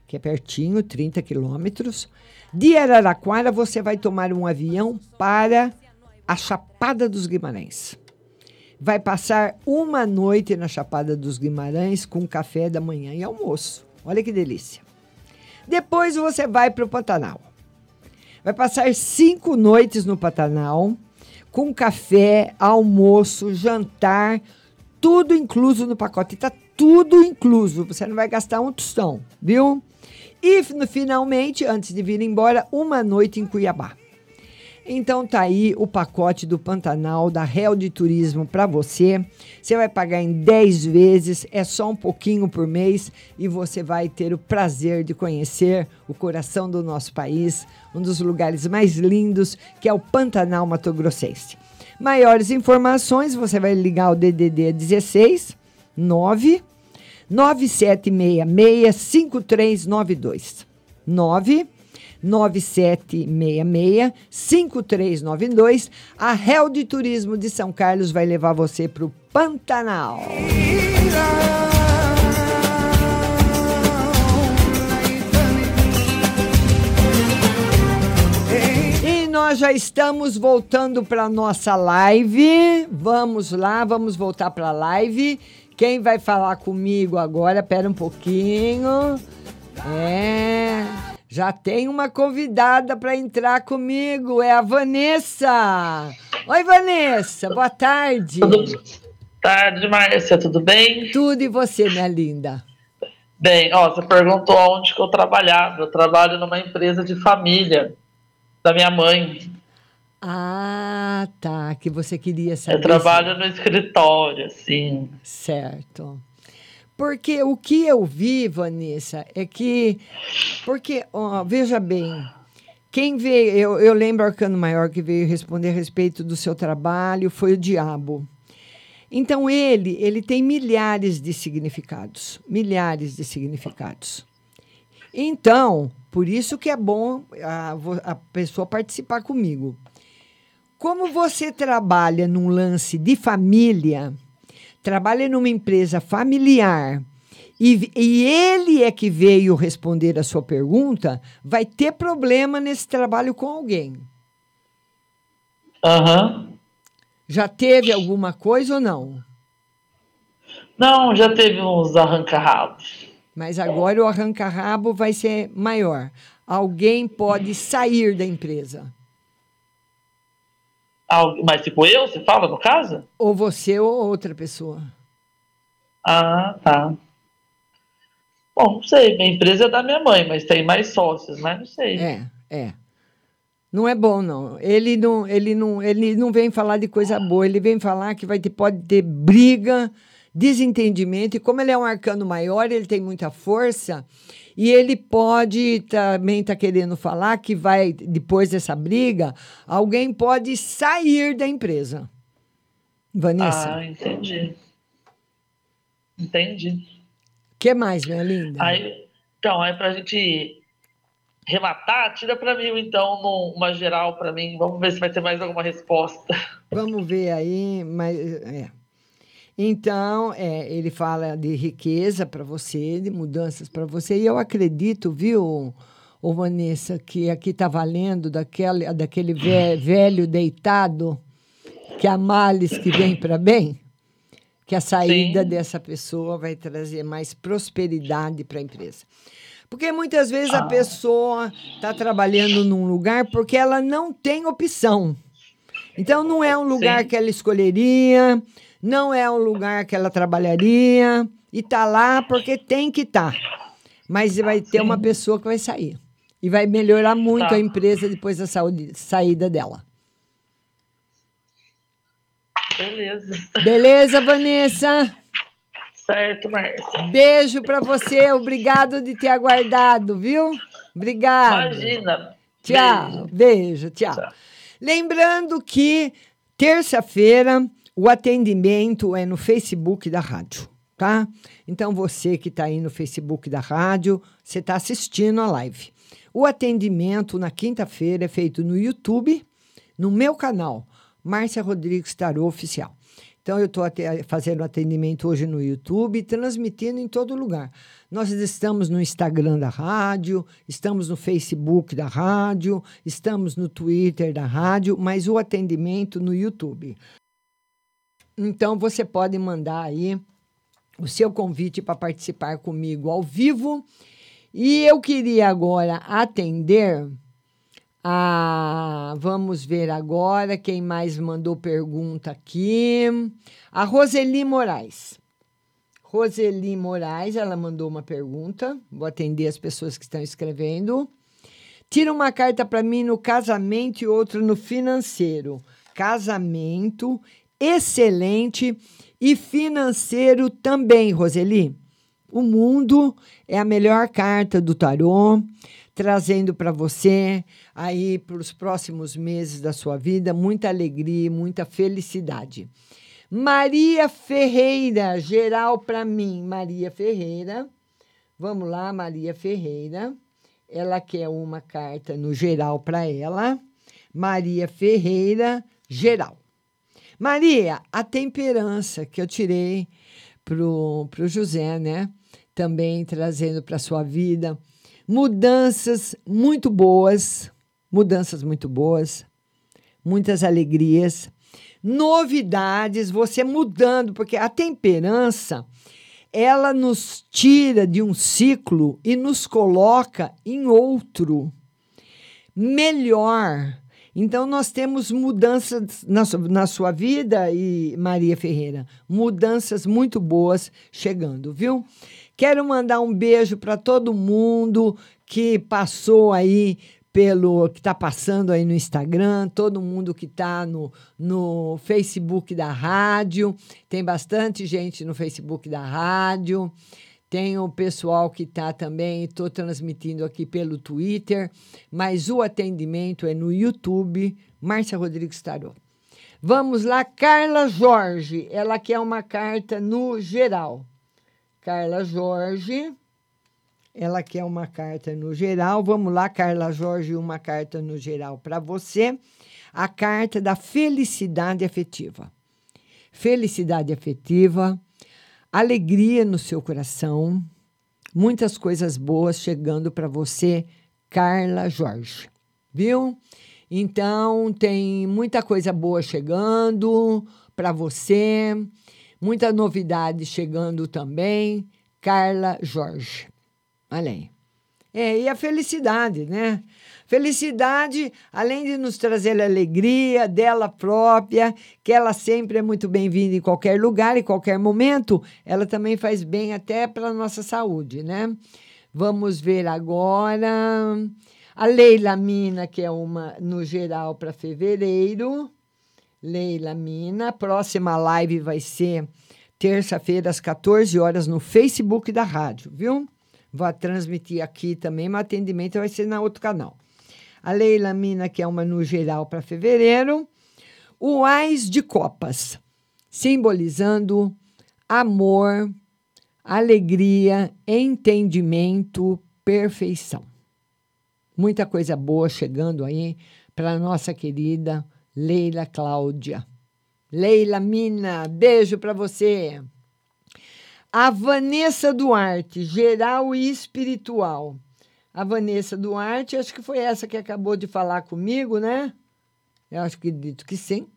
J: que é pertinho, 30 quilômetros. De Araraquara, você vai tomar um avião para a Chapada dos Guimarães. Vai passar uma noite na Chapada dos Guimarães com café da manhã e almoço. Olha que delícia. Depois você vai para o Pantanal. Vai passar cinco noites no Pantanal, com café, almoço, jantar, tudo incluso no pacote. Está tudo incluso. Você não vai gastar um tostão, viu? E finalmente, antes de vir embora, uma noite em Cuiabá. Então tá aí o pacote do Pantanal da Real de Turismo para você. Você vai pagar em 10 vezes, é só um pouquinho por mês e você vai ter o prazer de conhecer o coração do nosso país, um dos lugares mais lindos, que é o Pantanal Mato Grossense. Maiores informações, você vai ligar o DDD 16 9 9766 5392. 9 9766-5392. A Réu de Turismo de São Carlos vai levar você para o Pantanal. E nós já estamos voltando para nossa live. Vamos lá, vamos voltar para a live. Quem vai falar comigo agora? Pera um pouquinho. É, já tem uma convidada para entrar comigo, é a Vanessa. Oi, Vanessa, boa tarde.
O: Tarde, Márcia, tudo bem?
J: Tudo e você, minha linda?
O: Bem, ó, você perguntou onde que eu trabalhava. Eu trabalho numa empresa de família da minha mãe.
J: Ah, tá, que você queria saber.
O: Eu trabalho no escritório, assim.
J: Certo. Porque o que eu vi, Vanessa, é que. Porque, ó, veja bem, quem veio. Eu, eu lembro o Arcano Maior que veio responder a respeito do seu trabalho foi o diabo. Então, ele, ele tem milhares de significados. Milhares de significados. Então, por isso que é bom a, a pessoa participar comigo. Como você trabalha num lance de família, trabalha numa empresa familiar e, e ele é que veio responder a sua pergunta, vai ter problema nesse trabalho com alguém.
O: Aham.
J: Já teve alguma coisa ou não?
O: Não, já teve uns arranca-rabos.
J: Mas agora o arranca-rabo vai ser maior. Alguém pode sair da empresa.
O: Mas tipo eu, você fala no caso?
J: Ou você ou outra pessoa.
O: Ah, tá. Bom, não sei, minha empresa é da minha mãe, mas tem mais sócios, mas não sei.
J: É, é. Não é bom, não. Ele não, ele não, ele não vem falar de coisa boa, ele vem falar que vai ter, pode ter briga, desentendimento, e como ele é um arcano maior, ele tem muita força, e ele pode também estar querendo falar que vai, depois dessa briga, alguém pode sair da empresa. Vanessa,
O: Ah, entendi. Entendi.
J: o que mais, minha linda?
O: Aí, então, aí pra gente rematar, tira pra mim, então, uma geral pra mim. Vamos ver se vai ter mais alguma resposta.
J: Vamos ver aí, mas é. Então, é, ele fala de riqueza para você, de mudanças para você, e eu acredito, viu, ô Vanessa, que aqui está valendo daquele, daquele ve- velho deitado, que há males que vem para bem, que a saída
O: Sim.
J: dessa pessoa vai trazer mais prosperidade para a empresa. Porque muitas vezes a
O: Ah.
J: pessoa está trabalhando num lugar porque ela não tem opção. Então não é um lugar
O: Sim.
J: que ela escolheria, não é um lugar que ela trabalharia e tá lá porque tem que estar. Mas vai ter uma pessoa que vai sair e vai melhorar muito
O: Tá.
J: a empresa depois da saúde- saída dela.
O: Beleza.
J: Beleza, Vanessa?
O: Certo, Márcia.
J: Beijo para você, obrigado de ter aguardado, viu? Obrigado.
O: Imagina.
J: Tchau, beijo, tchau. Lembrando que terça-feira o atendimento é no Facebook da rádio, tá? Então você que está aí no Facebook da rádio, você está assistindo a live. O atendimento na quinta-feira é feito no YouTube, no meu canal, Márcia Rodrigues Tarô Oficial. Então, eu estou fazendo atendimento hoje no YouTube transmitindo em todo lugar. Nós estamos no Instagram da rádio, estamos no Facebook da rádio, estamos no Twitter da rádio, mas o atendimento no YouTube. Então, você pode mandar aí o seu convite para participar comigo ao vivo. E eu queria agora atender a. Vamos ver agora quem mais mandou pergunta aqui. A Roseli Moraes. Roseli Moraes, ela mandou uma pergunta. Vou atender as pessoas que estão escrevendo. Tira uma carta para mim no casamento e outra no financeiro. Casamento, excelente. E financeiro também, Roseli. O mundo é a melhor carta do tarô, trazendo para você aí para os próximos meses da sua vida muita alegria, muita felicidade. Maria Ferreira, geral para mim. Maria Ferreira. Vamos lá, Maria Ferreira. Ela quer uma carta no geral para ela. Maria Ferreira, geral. Maria, a temperança que eu tirei pro, pro José, né? Também trazendo para sua vida mudanças muito boas, mudanças muito boas, muitas alegrias, novidades, você mudando, porque a temperança ela nos tira de um ciclo e nos coloca em outro melhor. Então, nós temos mudanças na, na sua vida, e Maria Ferreira, mudanças muito boas chegando, viu? Quero mandar um beijo para todo mundo que passou aí pelo que está passando aí no Instagram, todo mundo que está no, no Facebook da rádio. Tem bastante gente no Facebook da rádio. Tem o pessoal que está também, estou transmitindo aqui pelo Twitter, mas o atendimento é no YouTube, Márcia Rodrigues Tarô. Vamos lá, Carla Jorge, ela quer uma carta no geral. Carla Jorge, ela quer uma carta no geral. Vamos lá, Carla Jorge, uma carta no geral para você. A carta da felicidade afetiva. Felicidade afetiva, alegria no seu coração, muitas coisas boas chegando para você, Carla Jorge. Viu? Então, tem muita coisa boa chegando para você, muita novidade chegando também, Carla Jorge. Olha aí. É, e a felicidade, né? Felicidade, além de nos trazer alegria dela própria, que ela sempre é muito bem-vinda em qualquer lugar, em qualquer momento, ela também faz bem até para nossa saúde, né? Vamos ver agora a Leila Mina, que é uma no geral para fevereiro. Leila Mina, próxima live vai ser terça-feira às 14 horas no Facebook da rádio, viu? Vou transmitir aqui também, mas atendimento vai ser na outro canal. A Leila Mina, que é uma no geral para fevereiro. O Ais de Copas, simbolizando amor, alegria, entendimento, perfeição. Muita coisa boa chegando aí para nossa querida Leila Cláudia. Leila Mina, beijo para você. A Vanessa Duarte, geral e espiritual. A Vanessa Duarte, acho que foi essa que acabou de falar comigo, né? Eu acho que dito que sim.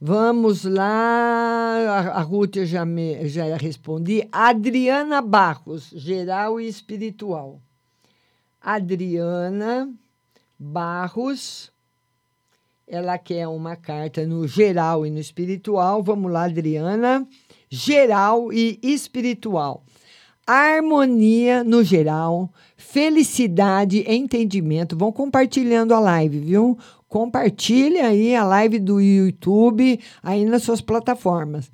J: Vamos lá. A, Ruth eu já, me, já respondi. Adriana Barros, geral e espiritual. Adriana Barros. Ela quer uma carta no geral e no espiritual. Vamos lá, Adriana. Geral e espiritual. Harmonia no geral, felicidade, entendimento. Vão compartilhando a live, viu? Compartilha aí a live do YouTube aí nas suas plataformas.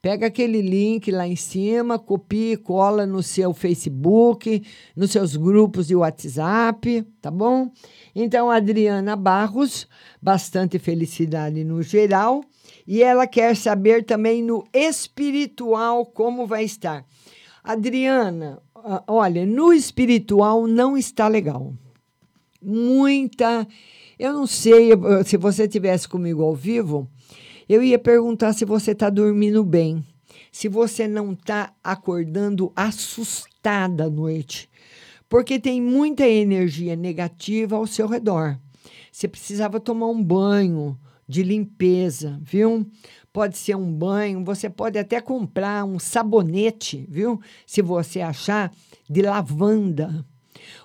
J: Pega aquele link lá em cima, copia e cola no seu Facebook, nos seus grupos de WhatsApp, tá bom? Então, Adriana Barros, bastante felicidade no geral. E ela quer saber também no espiritual como vai estar. Adriana, olha, no espiritual não está legal. Muita. Eu não sei, se você tivesse comigo ao vivo, eu ia perguntar se você está dormindo bem. Se você não está acordando assustada à noite. Porque tem muita energia negativa ao seu redor. Você precisava tomar um banho de limpeza, viu? Pode ser um banho, você pode até comprar um sabonete, viu? Se você achar de lavanda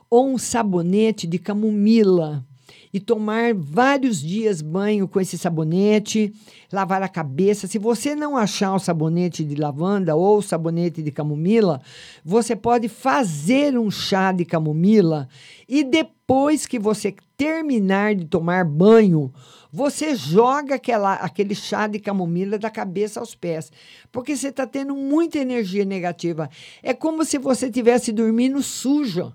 J: ou um sabonete de camomila e tomar vários dias banho com esse sabonete, lavar a cabeça. Se você não achar o sabonete de lavanda ou o sabonete de camomila, você pode fazer um chá de camomila e depois que você terminar de tomar banho, você joga aquela, aquele chá de camomila da cabeça aos pés, porque você está tendo muita energia negativa. É como se você estivesse dormindo suja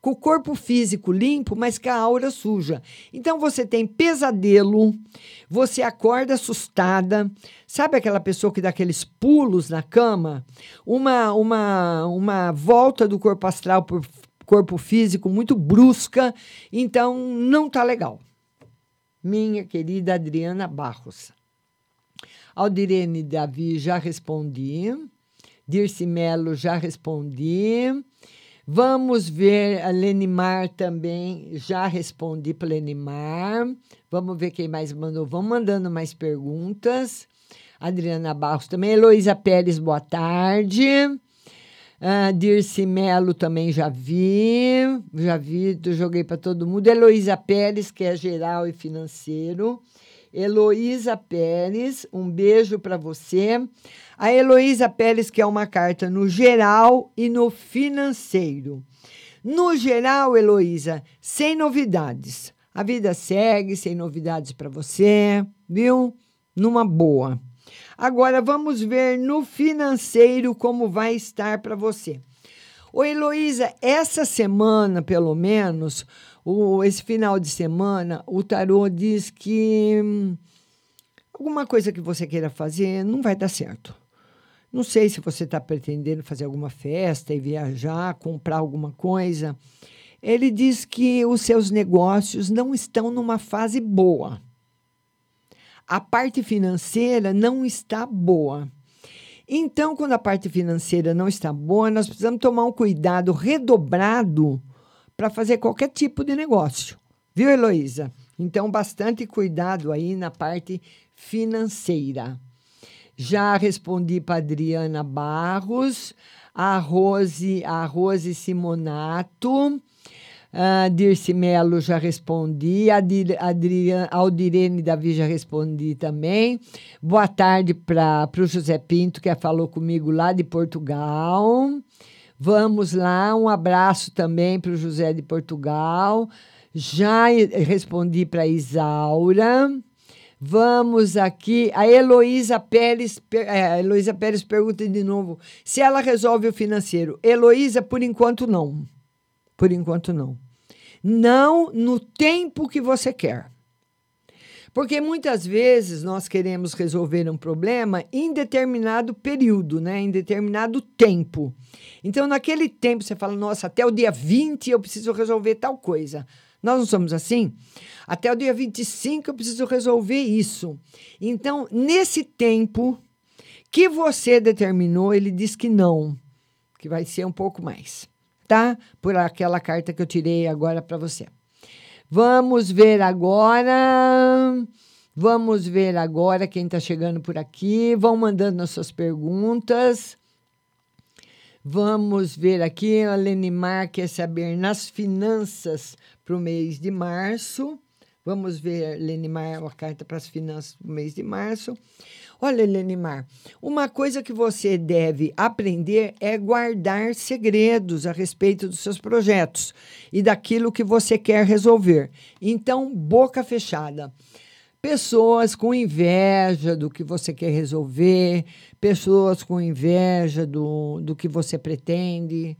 J: com o corpo físico limpo, mas com a aura suja. Então você tem pesadelo, você acorda assustada, sabe aquela pessoa que dá aqueles pulos na cama? Uma uma uma volta do corpo astral por corpo físico muito brusca, então não tá legal. Minha querida Adriana Barros. Aldirene Davi, já respondi. Dirce Melo, já respondi. Vamos ver a Lenimar também. Já respondi para Lenimar. Vamos ver quem mais mandou. Vamos mandando mais perguntas. Adriana Barros também. Heloísa Pérez, boa tarde. Ah, Dirce Melo também já vi. Já vi, joguei para todo mundo. Heloísa Pérez, que é geral e financeiro. Heloísa Pérez, um beijo para você. A Heloísa Pérez, que é uma carta no geral e no financeiro. No geral, Heloísa, sem novidades. A vida segue sem novidades para você, viu? Numa boa. Agora vamos ver no financeiro como vai estar para você. Ô Heloísa, essa semana, pelo menos, o, esse final de semana, o tarô diz que hum, alguma coisa que você queira fazer não vai dar certo. Não sei se você está pretendendo fazer alguma festa e viajar, comprar alguma coisa. Ele diz que os seus negócios não estão numa fase boa. A parte financeira não está boa. Então, quando a parte financeira não está boa, nós precisamos tomar um cuidado redobrado para fazer qualquer tipo de negócio. Viu, Heloísa? Então, bastante cuidado aí na parte financeira. Já respondi para Adriana Barros, a Rose, a Rose Simonato, a Dirce Melo já respondi, a Dir- Aldirene Davi já respondi também. Boa tarde para o José Pinto, que falou comigo lá de Portugal. Vamos lá, um abraço também para o José de Portugal. Já respondi para Isaura. Vamos aqui. A Heloísa Pérez, é, Heloísa Pérez pergunta de novo se ela resolve o financeiro. Heloísa, por enquanto, não. Por enquanto, não. Não no tempo que você quer. Porque muitas vezes nós queremos resolver um problema em determinado período, né? em determinado tempo. Então, naquele tempo, você fala: nossa, até o dia 20 eu preciso resolver tal coisa. Nós não somos assim? Até o dia 25 eu preciso resolver isso. Então, nesse tempo que você determinou, ele diz que não, que vai ser um pouco mais, tá? Por aquela carta que eu tirei agora para você. Vamos ver agora. Vamos ver agora quem está chegando por aqui. Vão mandando as suas perguntas. Vamos ver aqui. A Lenimar quer saber nas finanças para o mês de março. Vamos ver, Lenimar, a carta para as finanças do mês de março. Olha, Lenimar, uma coisa que você deve aprender é guardar segredos a respeito dos seus projetos e daquilo que você quer resolver. Então, boca fechada. Pessoas com inveja do que você quer resolver, pessoas com inveja do, do que você pretende.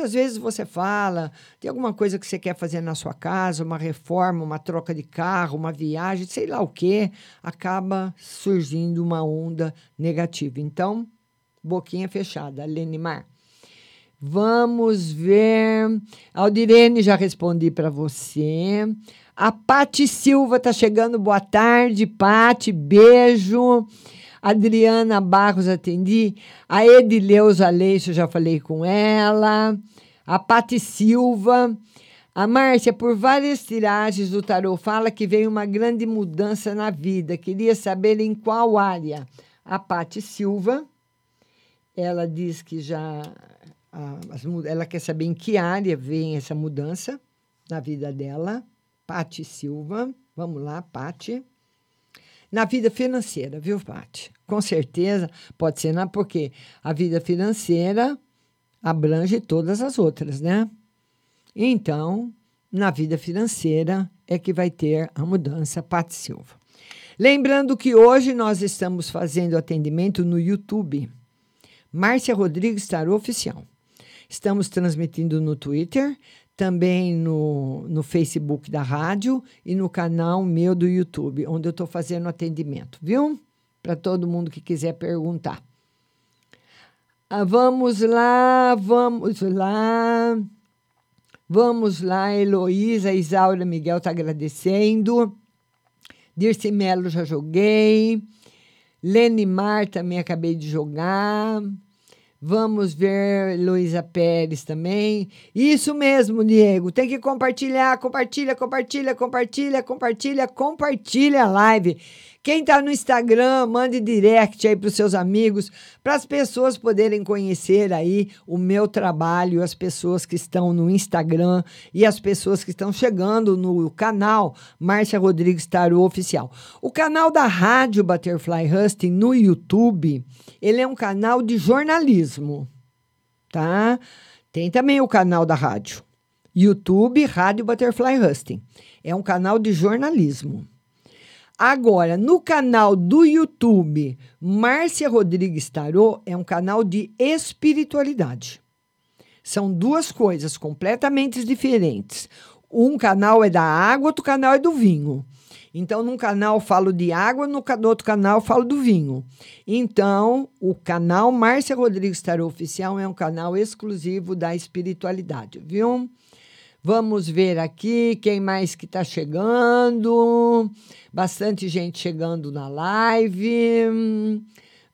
J: Muitas vezes você fala, tem alguma coisa que você quer fazer na sua casa, uma reforma, uma troca de carro, uma viagem, sei lá o quê, acaba surgindo uma onda negativa. Então, boquinha fechada, Lenimar. Vamos ver. Aldirene, já respondi para você. A Pati Silva está chegando. Boa tarde, Pati. Beijo. Adriana Barros, atendi. A Edileuza Aleixo, já falei com ela. A Pati Silva. A Márcia, por várias tiragens do tarô, fala que veio uma grande mudança na vida. Queria saber em qual área. A Pati Silva. Ela diz que já. ela quer saber em que área vem essa mudança na vida dela. Pati Silva. Vamos lá, Pati. Na vida financeira, viu, Pati? Com certeza, pode ser na porque a vida financeira abrange todas as outras, né? Então, na vida financeira é que vai ter a mudança, Pati Silva. Lembrando que hoje nós estamos fazendo atendimento no YouTube. Márcia Rodrigues Tarô Oficial. Estamos transmitindo no Twitter, também no, no Facebook da rádio e no canal meu do YouTube, onde eu estou fazendo atendimento, viu? Para todo mundo que quiser perguntar. Ah, vamos lá, vamos lá. Vamos lá, Heloísa, Isaura Miguel está agradecendo. Dirce Melo já joguei. Lene Mar também acabei de jogar. Vamos ver Luísa Pérez também. Isso mesmo, Diego. Tem que compartilhar, compartilha, compartilha, compartilha, compartilha, compartilha a live. Quem está no Instagram, mande direct aí para os seus amigos, para as pessoas poderem conhecer aí o meu trabalho, as pessoas que estão no Instagram e as pessoas que estão chegando no canal Márcia Rodrigues Tarô Oficial. O canal da Rádio Butterfly Husting no YouTube, ele é um canal de jornalismo, tá? Tem também o canal da rádio. YouTube Rádio Butterfly Husting. É um canal de jornalismo. Agora, no canal do YouTube, Márcia Rodrigues Tarô é um canal de espiritualidade. São duas coisas completamente diferentes. Um canal é da água, outro canal é do vinho. Então, num canal falo de água, no outro canal falo do vinho. Então, o canal Márcia Rodrigues Tarô Oficial é um canal exclusivo da espiritualidade, viu? Vamos ver aqui quem mais que está chegando. Bastante gente chegando na live.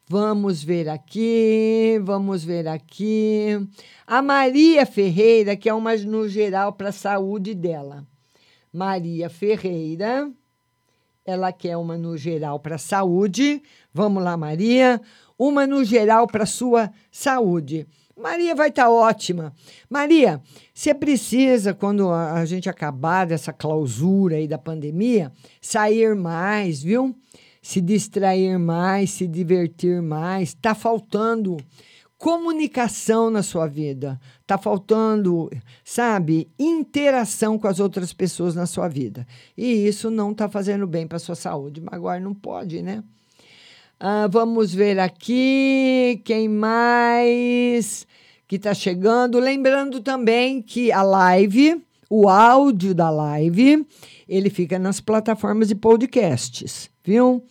J: Vamos ver aqui, vamos ver aqui. A Maria Ferreira, que é uma no geral para a saúde dela. Maria Ferreira, ela quer uma no geral para a saúde. Vamos lá, Maria. Uma no geral para sua saúde. Maria vai estar ótima. Maria, você precisa, quando a gente acabar dessa clausura aí da pandemia, sair mais, viu? Se distrair mais, se divertir mais. Está faltando comunicação na sua vida. Está faltando, sabe, interação com as outras pessoas na sua vida. E isso não está fazendo bem para sua saúde. Mas agora não pode, né? Ah, vamos ver aqui quem mais que está chegando. Lembrando também que a live, o áudio da live, ele fica nas plataformas de podcasts, viu?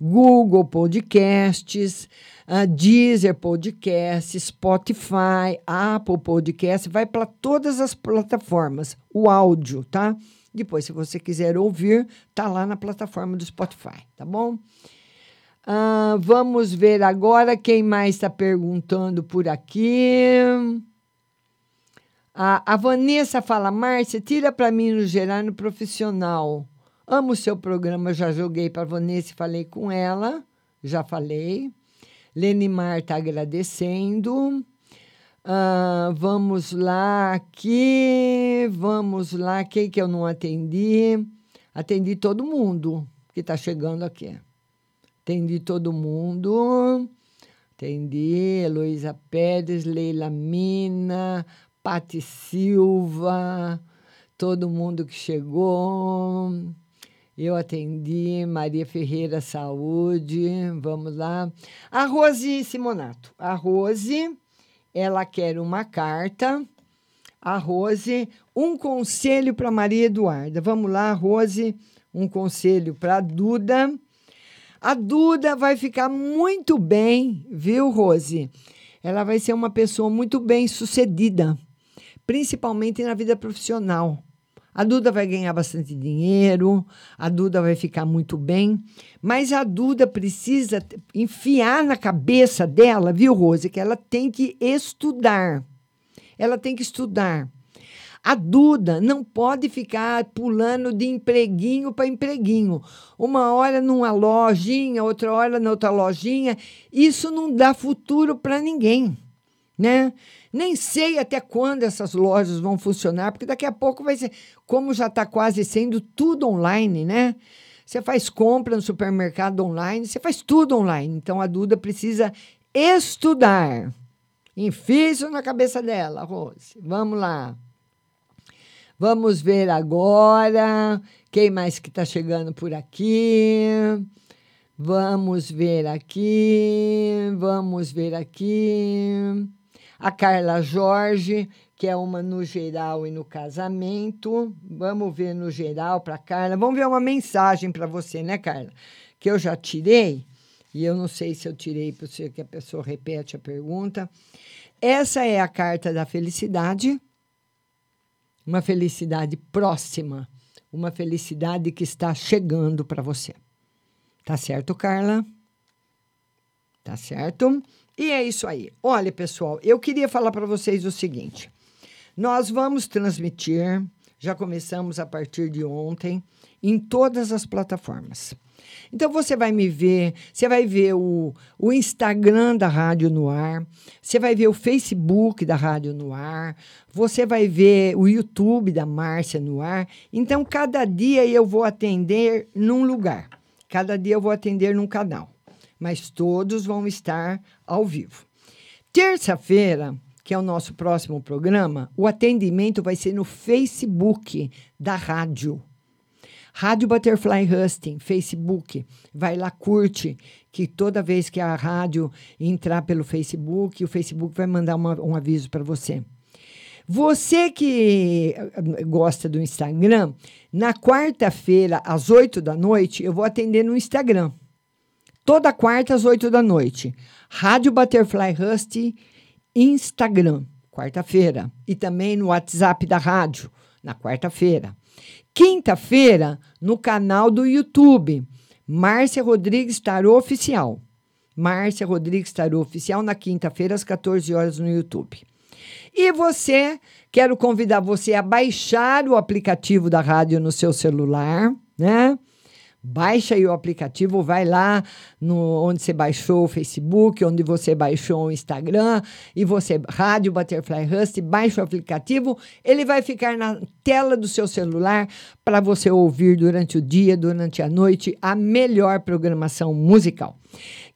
J: Google Podcasts, ah, Deezer Podcasts, Spotify, Apple Podcasts, vai para todas as plataformas, o áudio, tá? Depois, se você quiser ouvir, tá lá na plataforma do Spotify, tá bom? Ah, vamos ver agora quem mais está perguntando por aqui. A, a Vanessa fala, Márcia, tira para mim no geral no profissional. Amo o seu programa, já joguei para a Vanessa e falei com ela, já falei. Lenimar está agradecendo. Ah, vamos lá aqui, vamos lá. Quem que eu não atendi? Atendi todo mundo que está chegando aqui. Atendi todo mundo. Atendi Heloísa Pérez, Leila Mina, Pati Silva, todo mundo que chegou. Eu atendi Maria Ferreira Saúde, vamos lá. A Rose Simonato. A Rose, ela quer uma carta. A Rose, um conselho para Maria Eduarda. Vamos lá, Rose, um conselho para Duda. A Duda vai ficar muito bem, viu, Rose? Ela vai ser uma pessoa muito bem sucedida, principalmente na vida profissional. A Duda vai ganhar bastante dinheiro, a Duda vai ficar muito bem, mas a Duda precisa enfiar na cabeça dela, viu, Rose, que ela tem que estudar. Ela tem que estudar. A Duda não pode ficar pulando de empreguinho para empreguinho. Uma hora numa lojinha, outra hora na outra lojinha. Isso não dá futuro para ninguém. né? Nem sei até quando essas lojas vão funcionar, porque daqui a pouco vai ser, como já está quase sendo tudo online, né? Você faz compra no supermercado online, você faz tudo online. Então a Duda precisa estudar. Enfia isso na cabeça dela, Rose. Vamos lá. Vamos ver agora quem mais que está chegando por aqui. Vamos ver aqui, vamos ver aqui. A Carla Jorge, que é uma no geral e no casamento. Vamos ver no geral para Carla. Vamos ver uma mensagem para você, né, Carla? Que eu já tirei, e eu não sei se eu tirei para você que a pessoa repete a pergunta. Essa é a carta da felicidade, uma felicidade próxima, uma felicidade que está chegando para você. Tá certo, Carla? Tá certo? E é isso aí. Olha, pessoal, eu queria falar para vocês o seguinte: nós vamos transmitir, já começamos a partir de ontem, em todas as plataformas. Então você vai me ver, você vai ver o, o Instagram da Rádio no Ar, você vai ver o Facebook da Rádio no Ar, você vai ver o YouTube da Márcia no Ar. Então, cada dia eu vou atender num lugar, cada dia eu vou atender num canal, mas todos vão estar ao vivo. Terça-feira, que é o nosso próximo programa, o atendimento vai ser no Facebook da rádio. Rádio Butterfly Husting, Facebook. Vai lá, curte, que toda vez que a rádio entrar pelo Facebook, o Facebook vai mandar uma- um aviso para você. Você que eh, gosta do Instagram, na quarta-feira, às 8 da noite, eu vou atender no Instagram. Toda quarta, às 8 da noite. Rádio Butterfly Husting, Instagram, quarta-feira. E também no WhatsApp da rádio, na quarta-feira. Quinta-feira, no canal do YouTube, Márcia Rodrigues Tarô Oficial. Márcia Rodrigues Tarô Oficial, na quinta-feira, às 14 horas no YouTube. E você, quero convidar você a baixar o aplicativo da rádio no seu celular, né? Baixa aí o aplicativo, vai lá no onde você baixou o Facebook, onde você baixou o Instagram, e você, Rádio Butterfly Rust, baixa o aplicativo, ele vai ficar na tela do seu celular para você ouvir durante o dia, durante a noite, a melhor programação musical.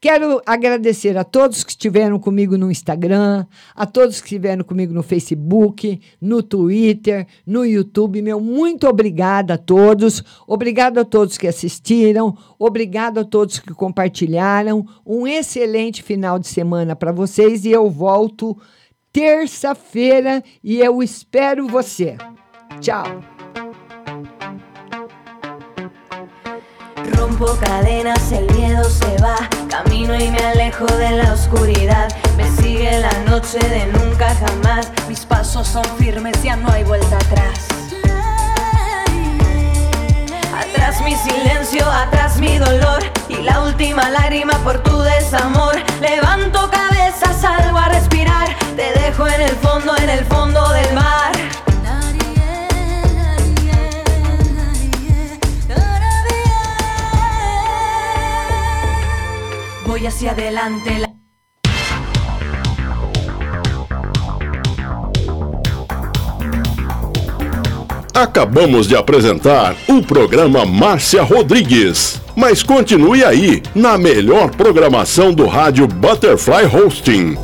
J: Quero agradecer a todos que estiveram comigo no Instagram, a todos que estiveram comigo no Facebook, no Twitter, no YouTube. Meu muito obrigada a todos. Obrigado a todos que assistiram. Obrigado a todos que compartilharam. Um excelente final de semana para vocês e eu volto terça-feira e eu espero você. Tchau.
I: Rompo cadenas, el miedo se va. Camino y me alejo de la oscuridad. Me sigue la noche de nunca jamás. Mis pasos son firmes, ya no hay vuelta atrás. Atrás mi silencio, atrás mi dolor. Y la última lágrima por tu desamor. Levanto cabeza, salgo a respirar. Te dejo en el fondo, en el fondo del mar. Voy hacia adelante. la-
P: Acabamos de apresentar o programa Márcia Rodrigues. Mas continue aí, na melhor programação do rádio Butterfly Hosting.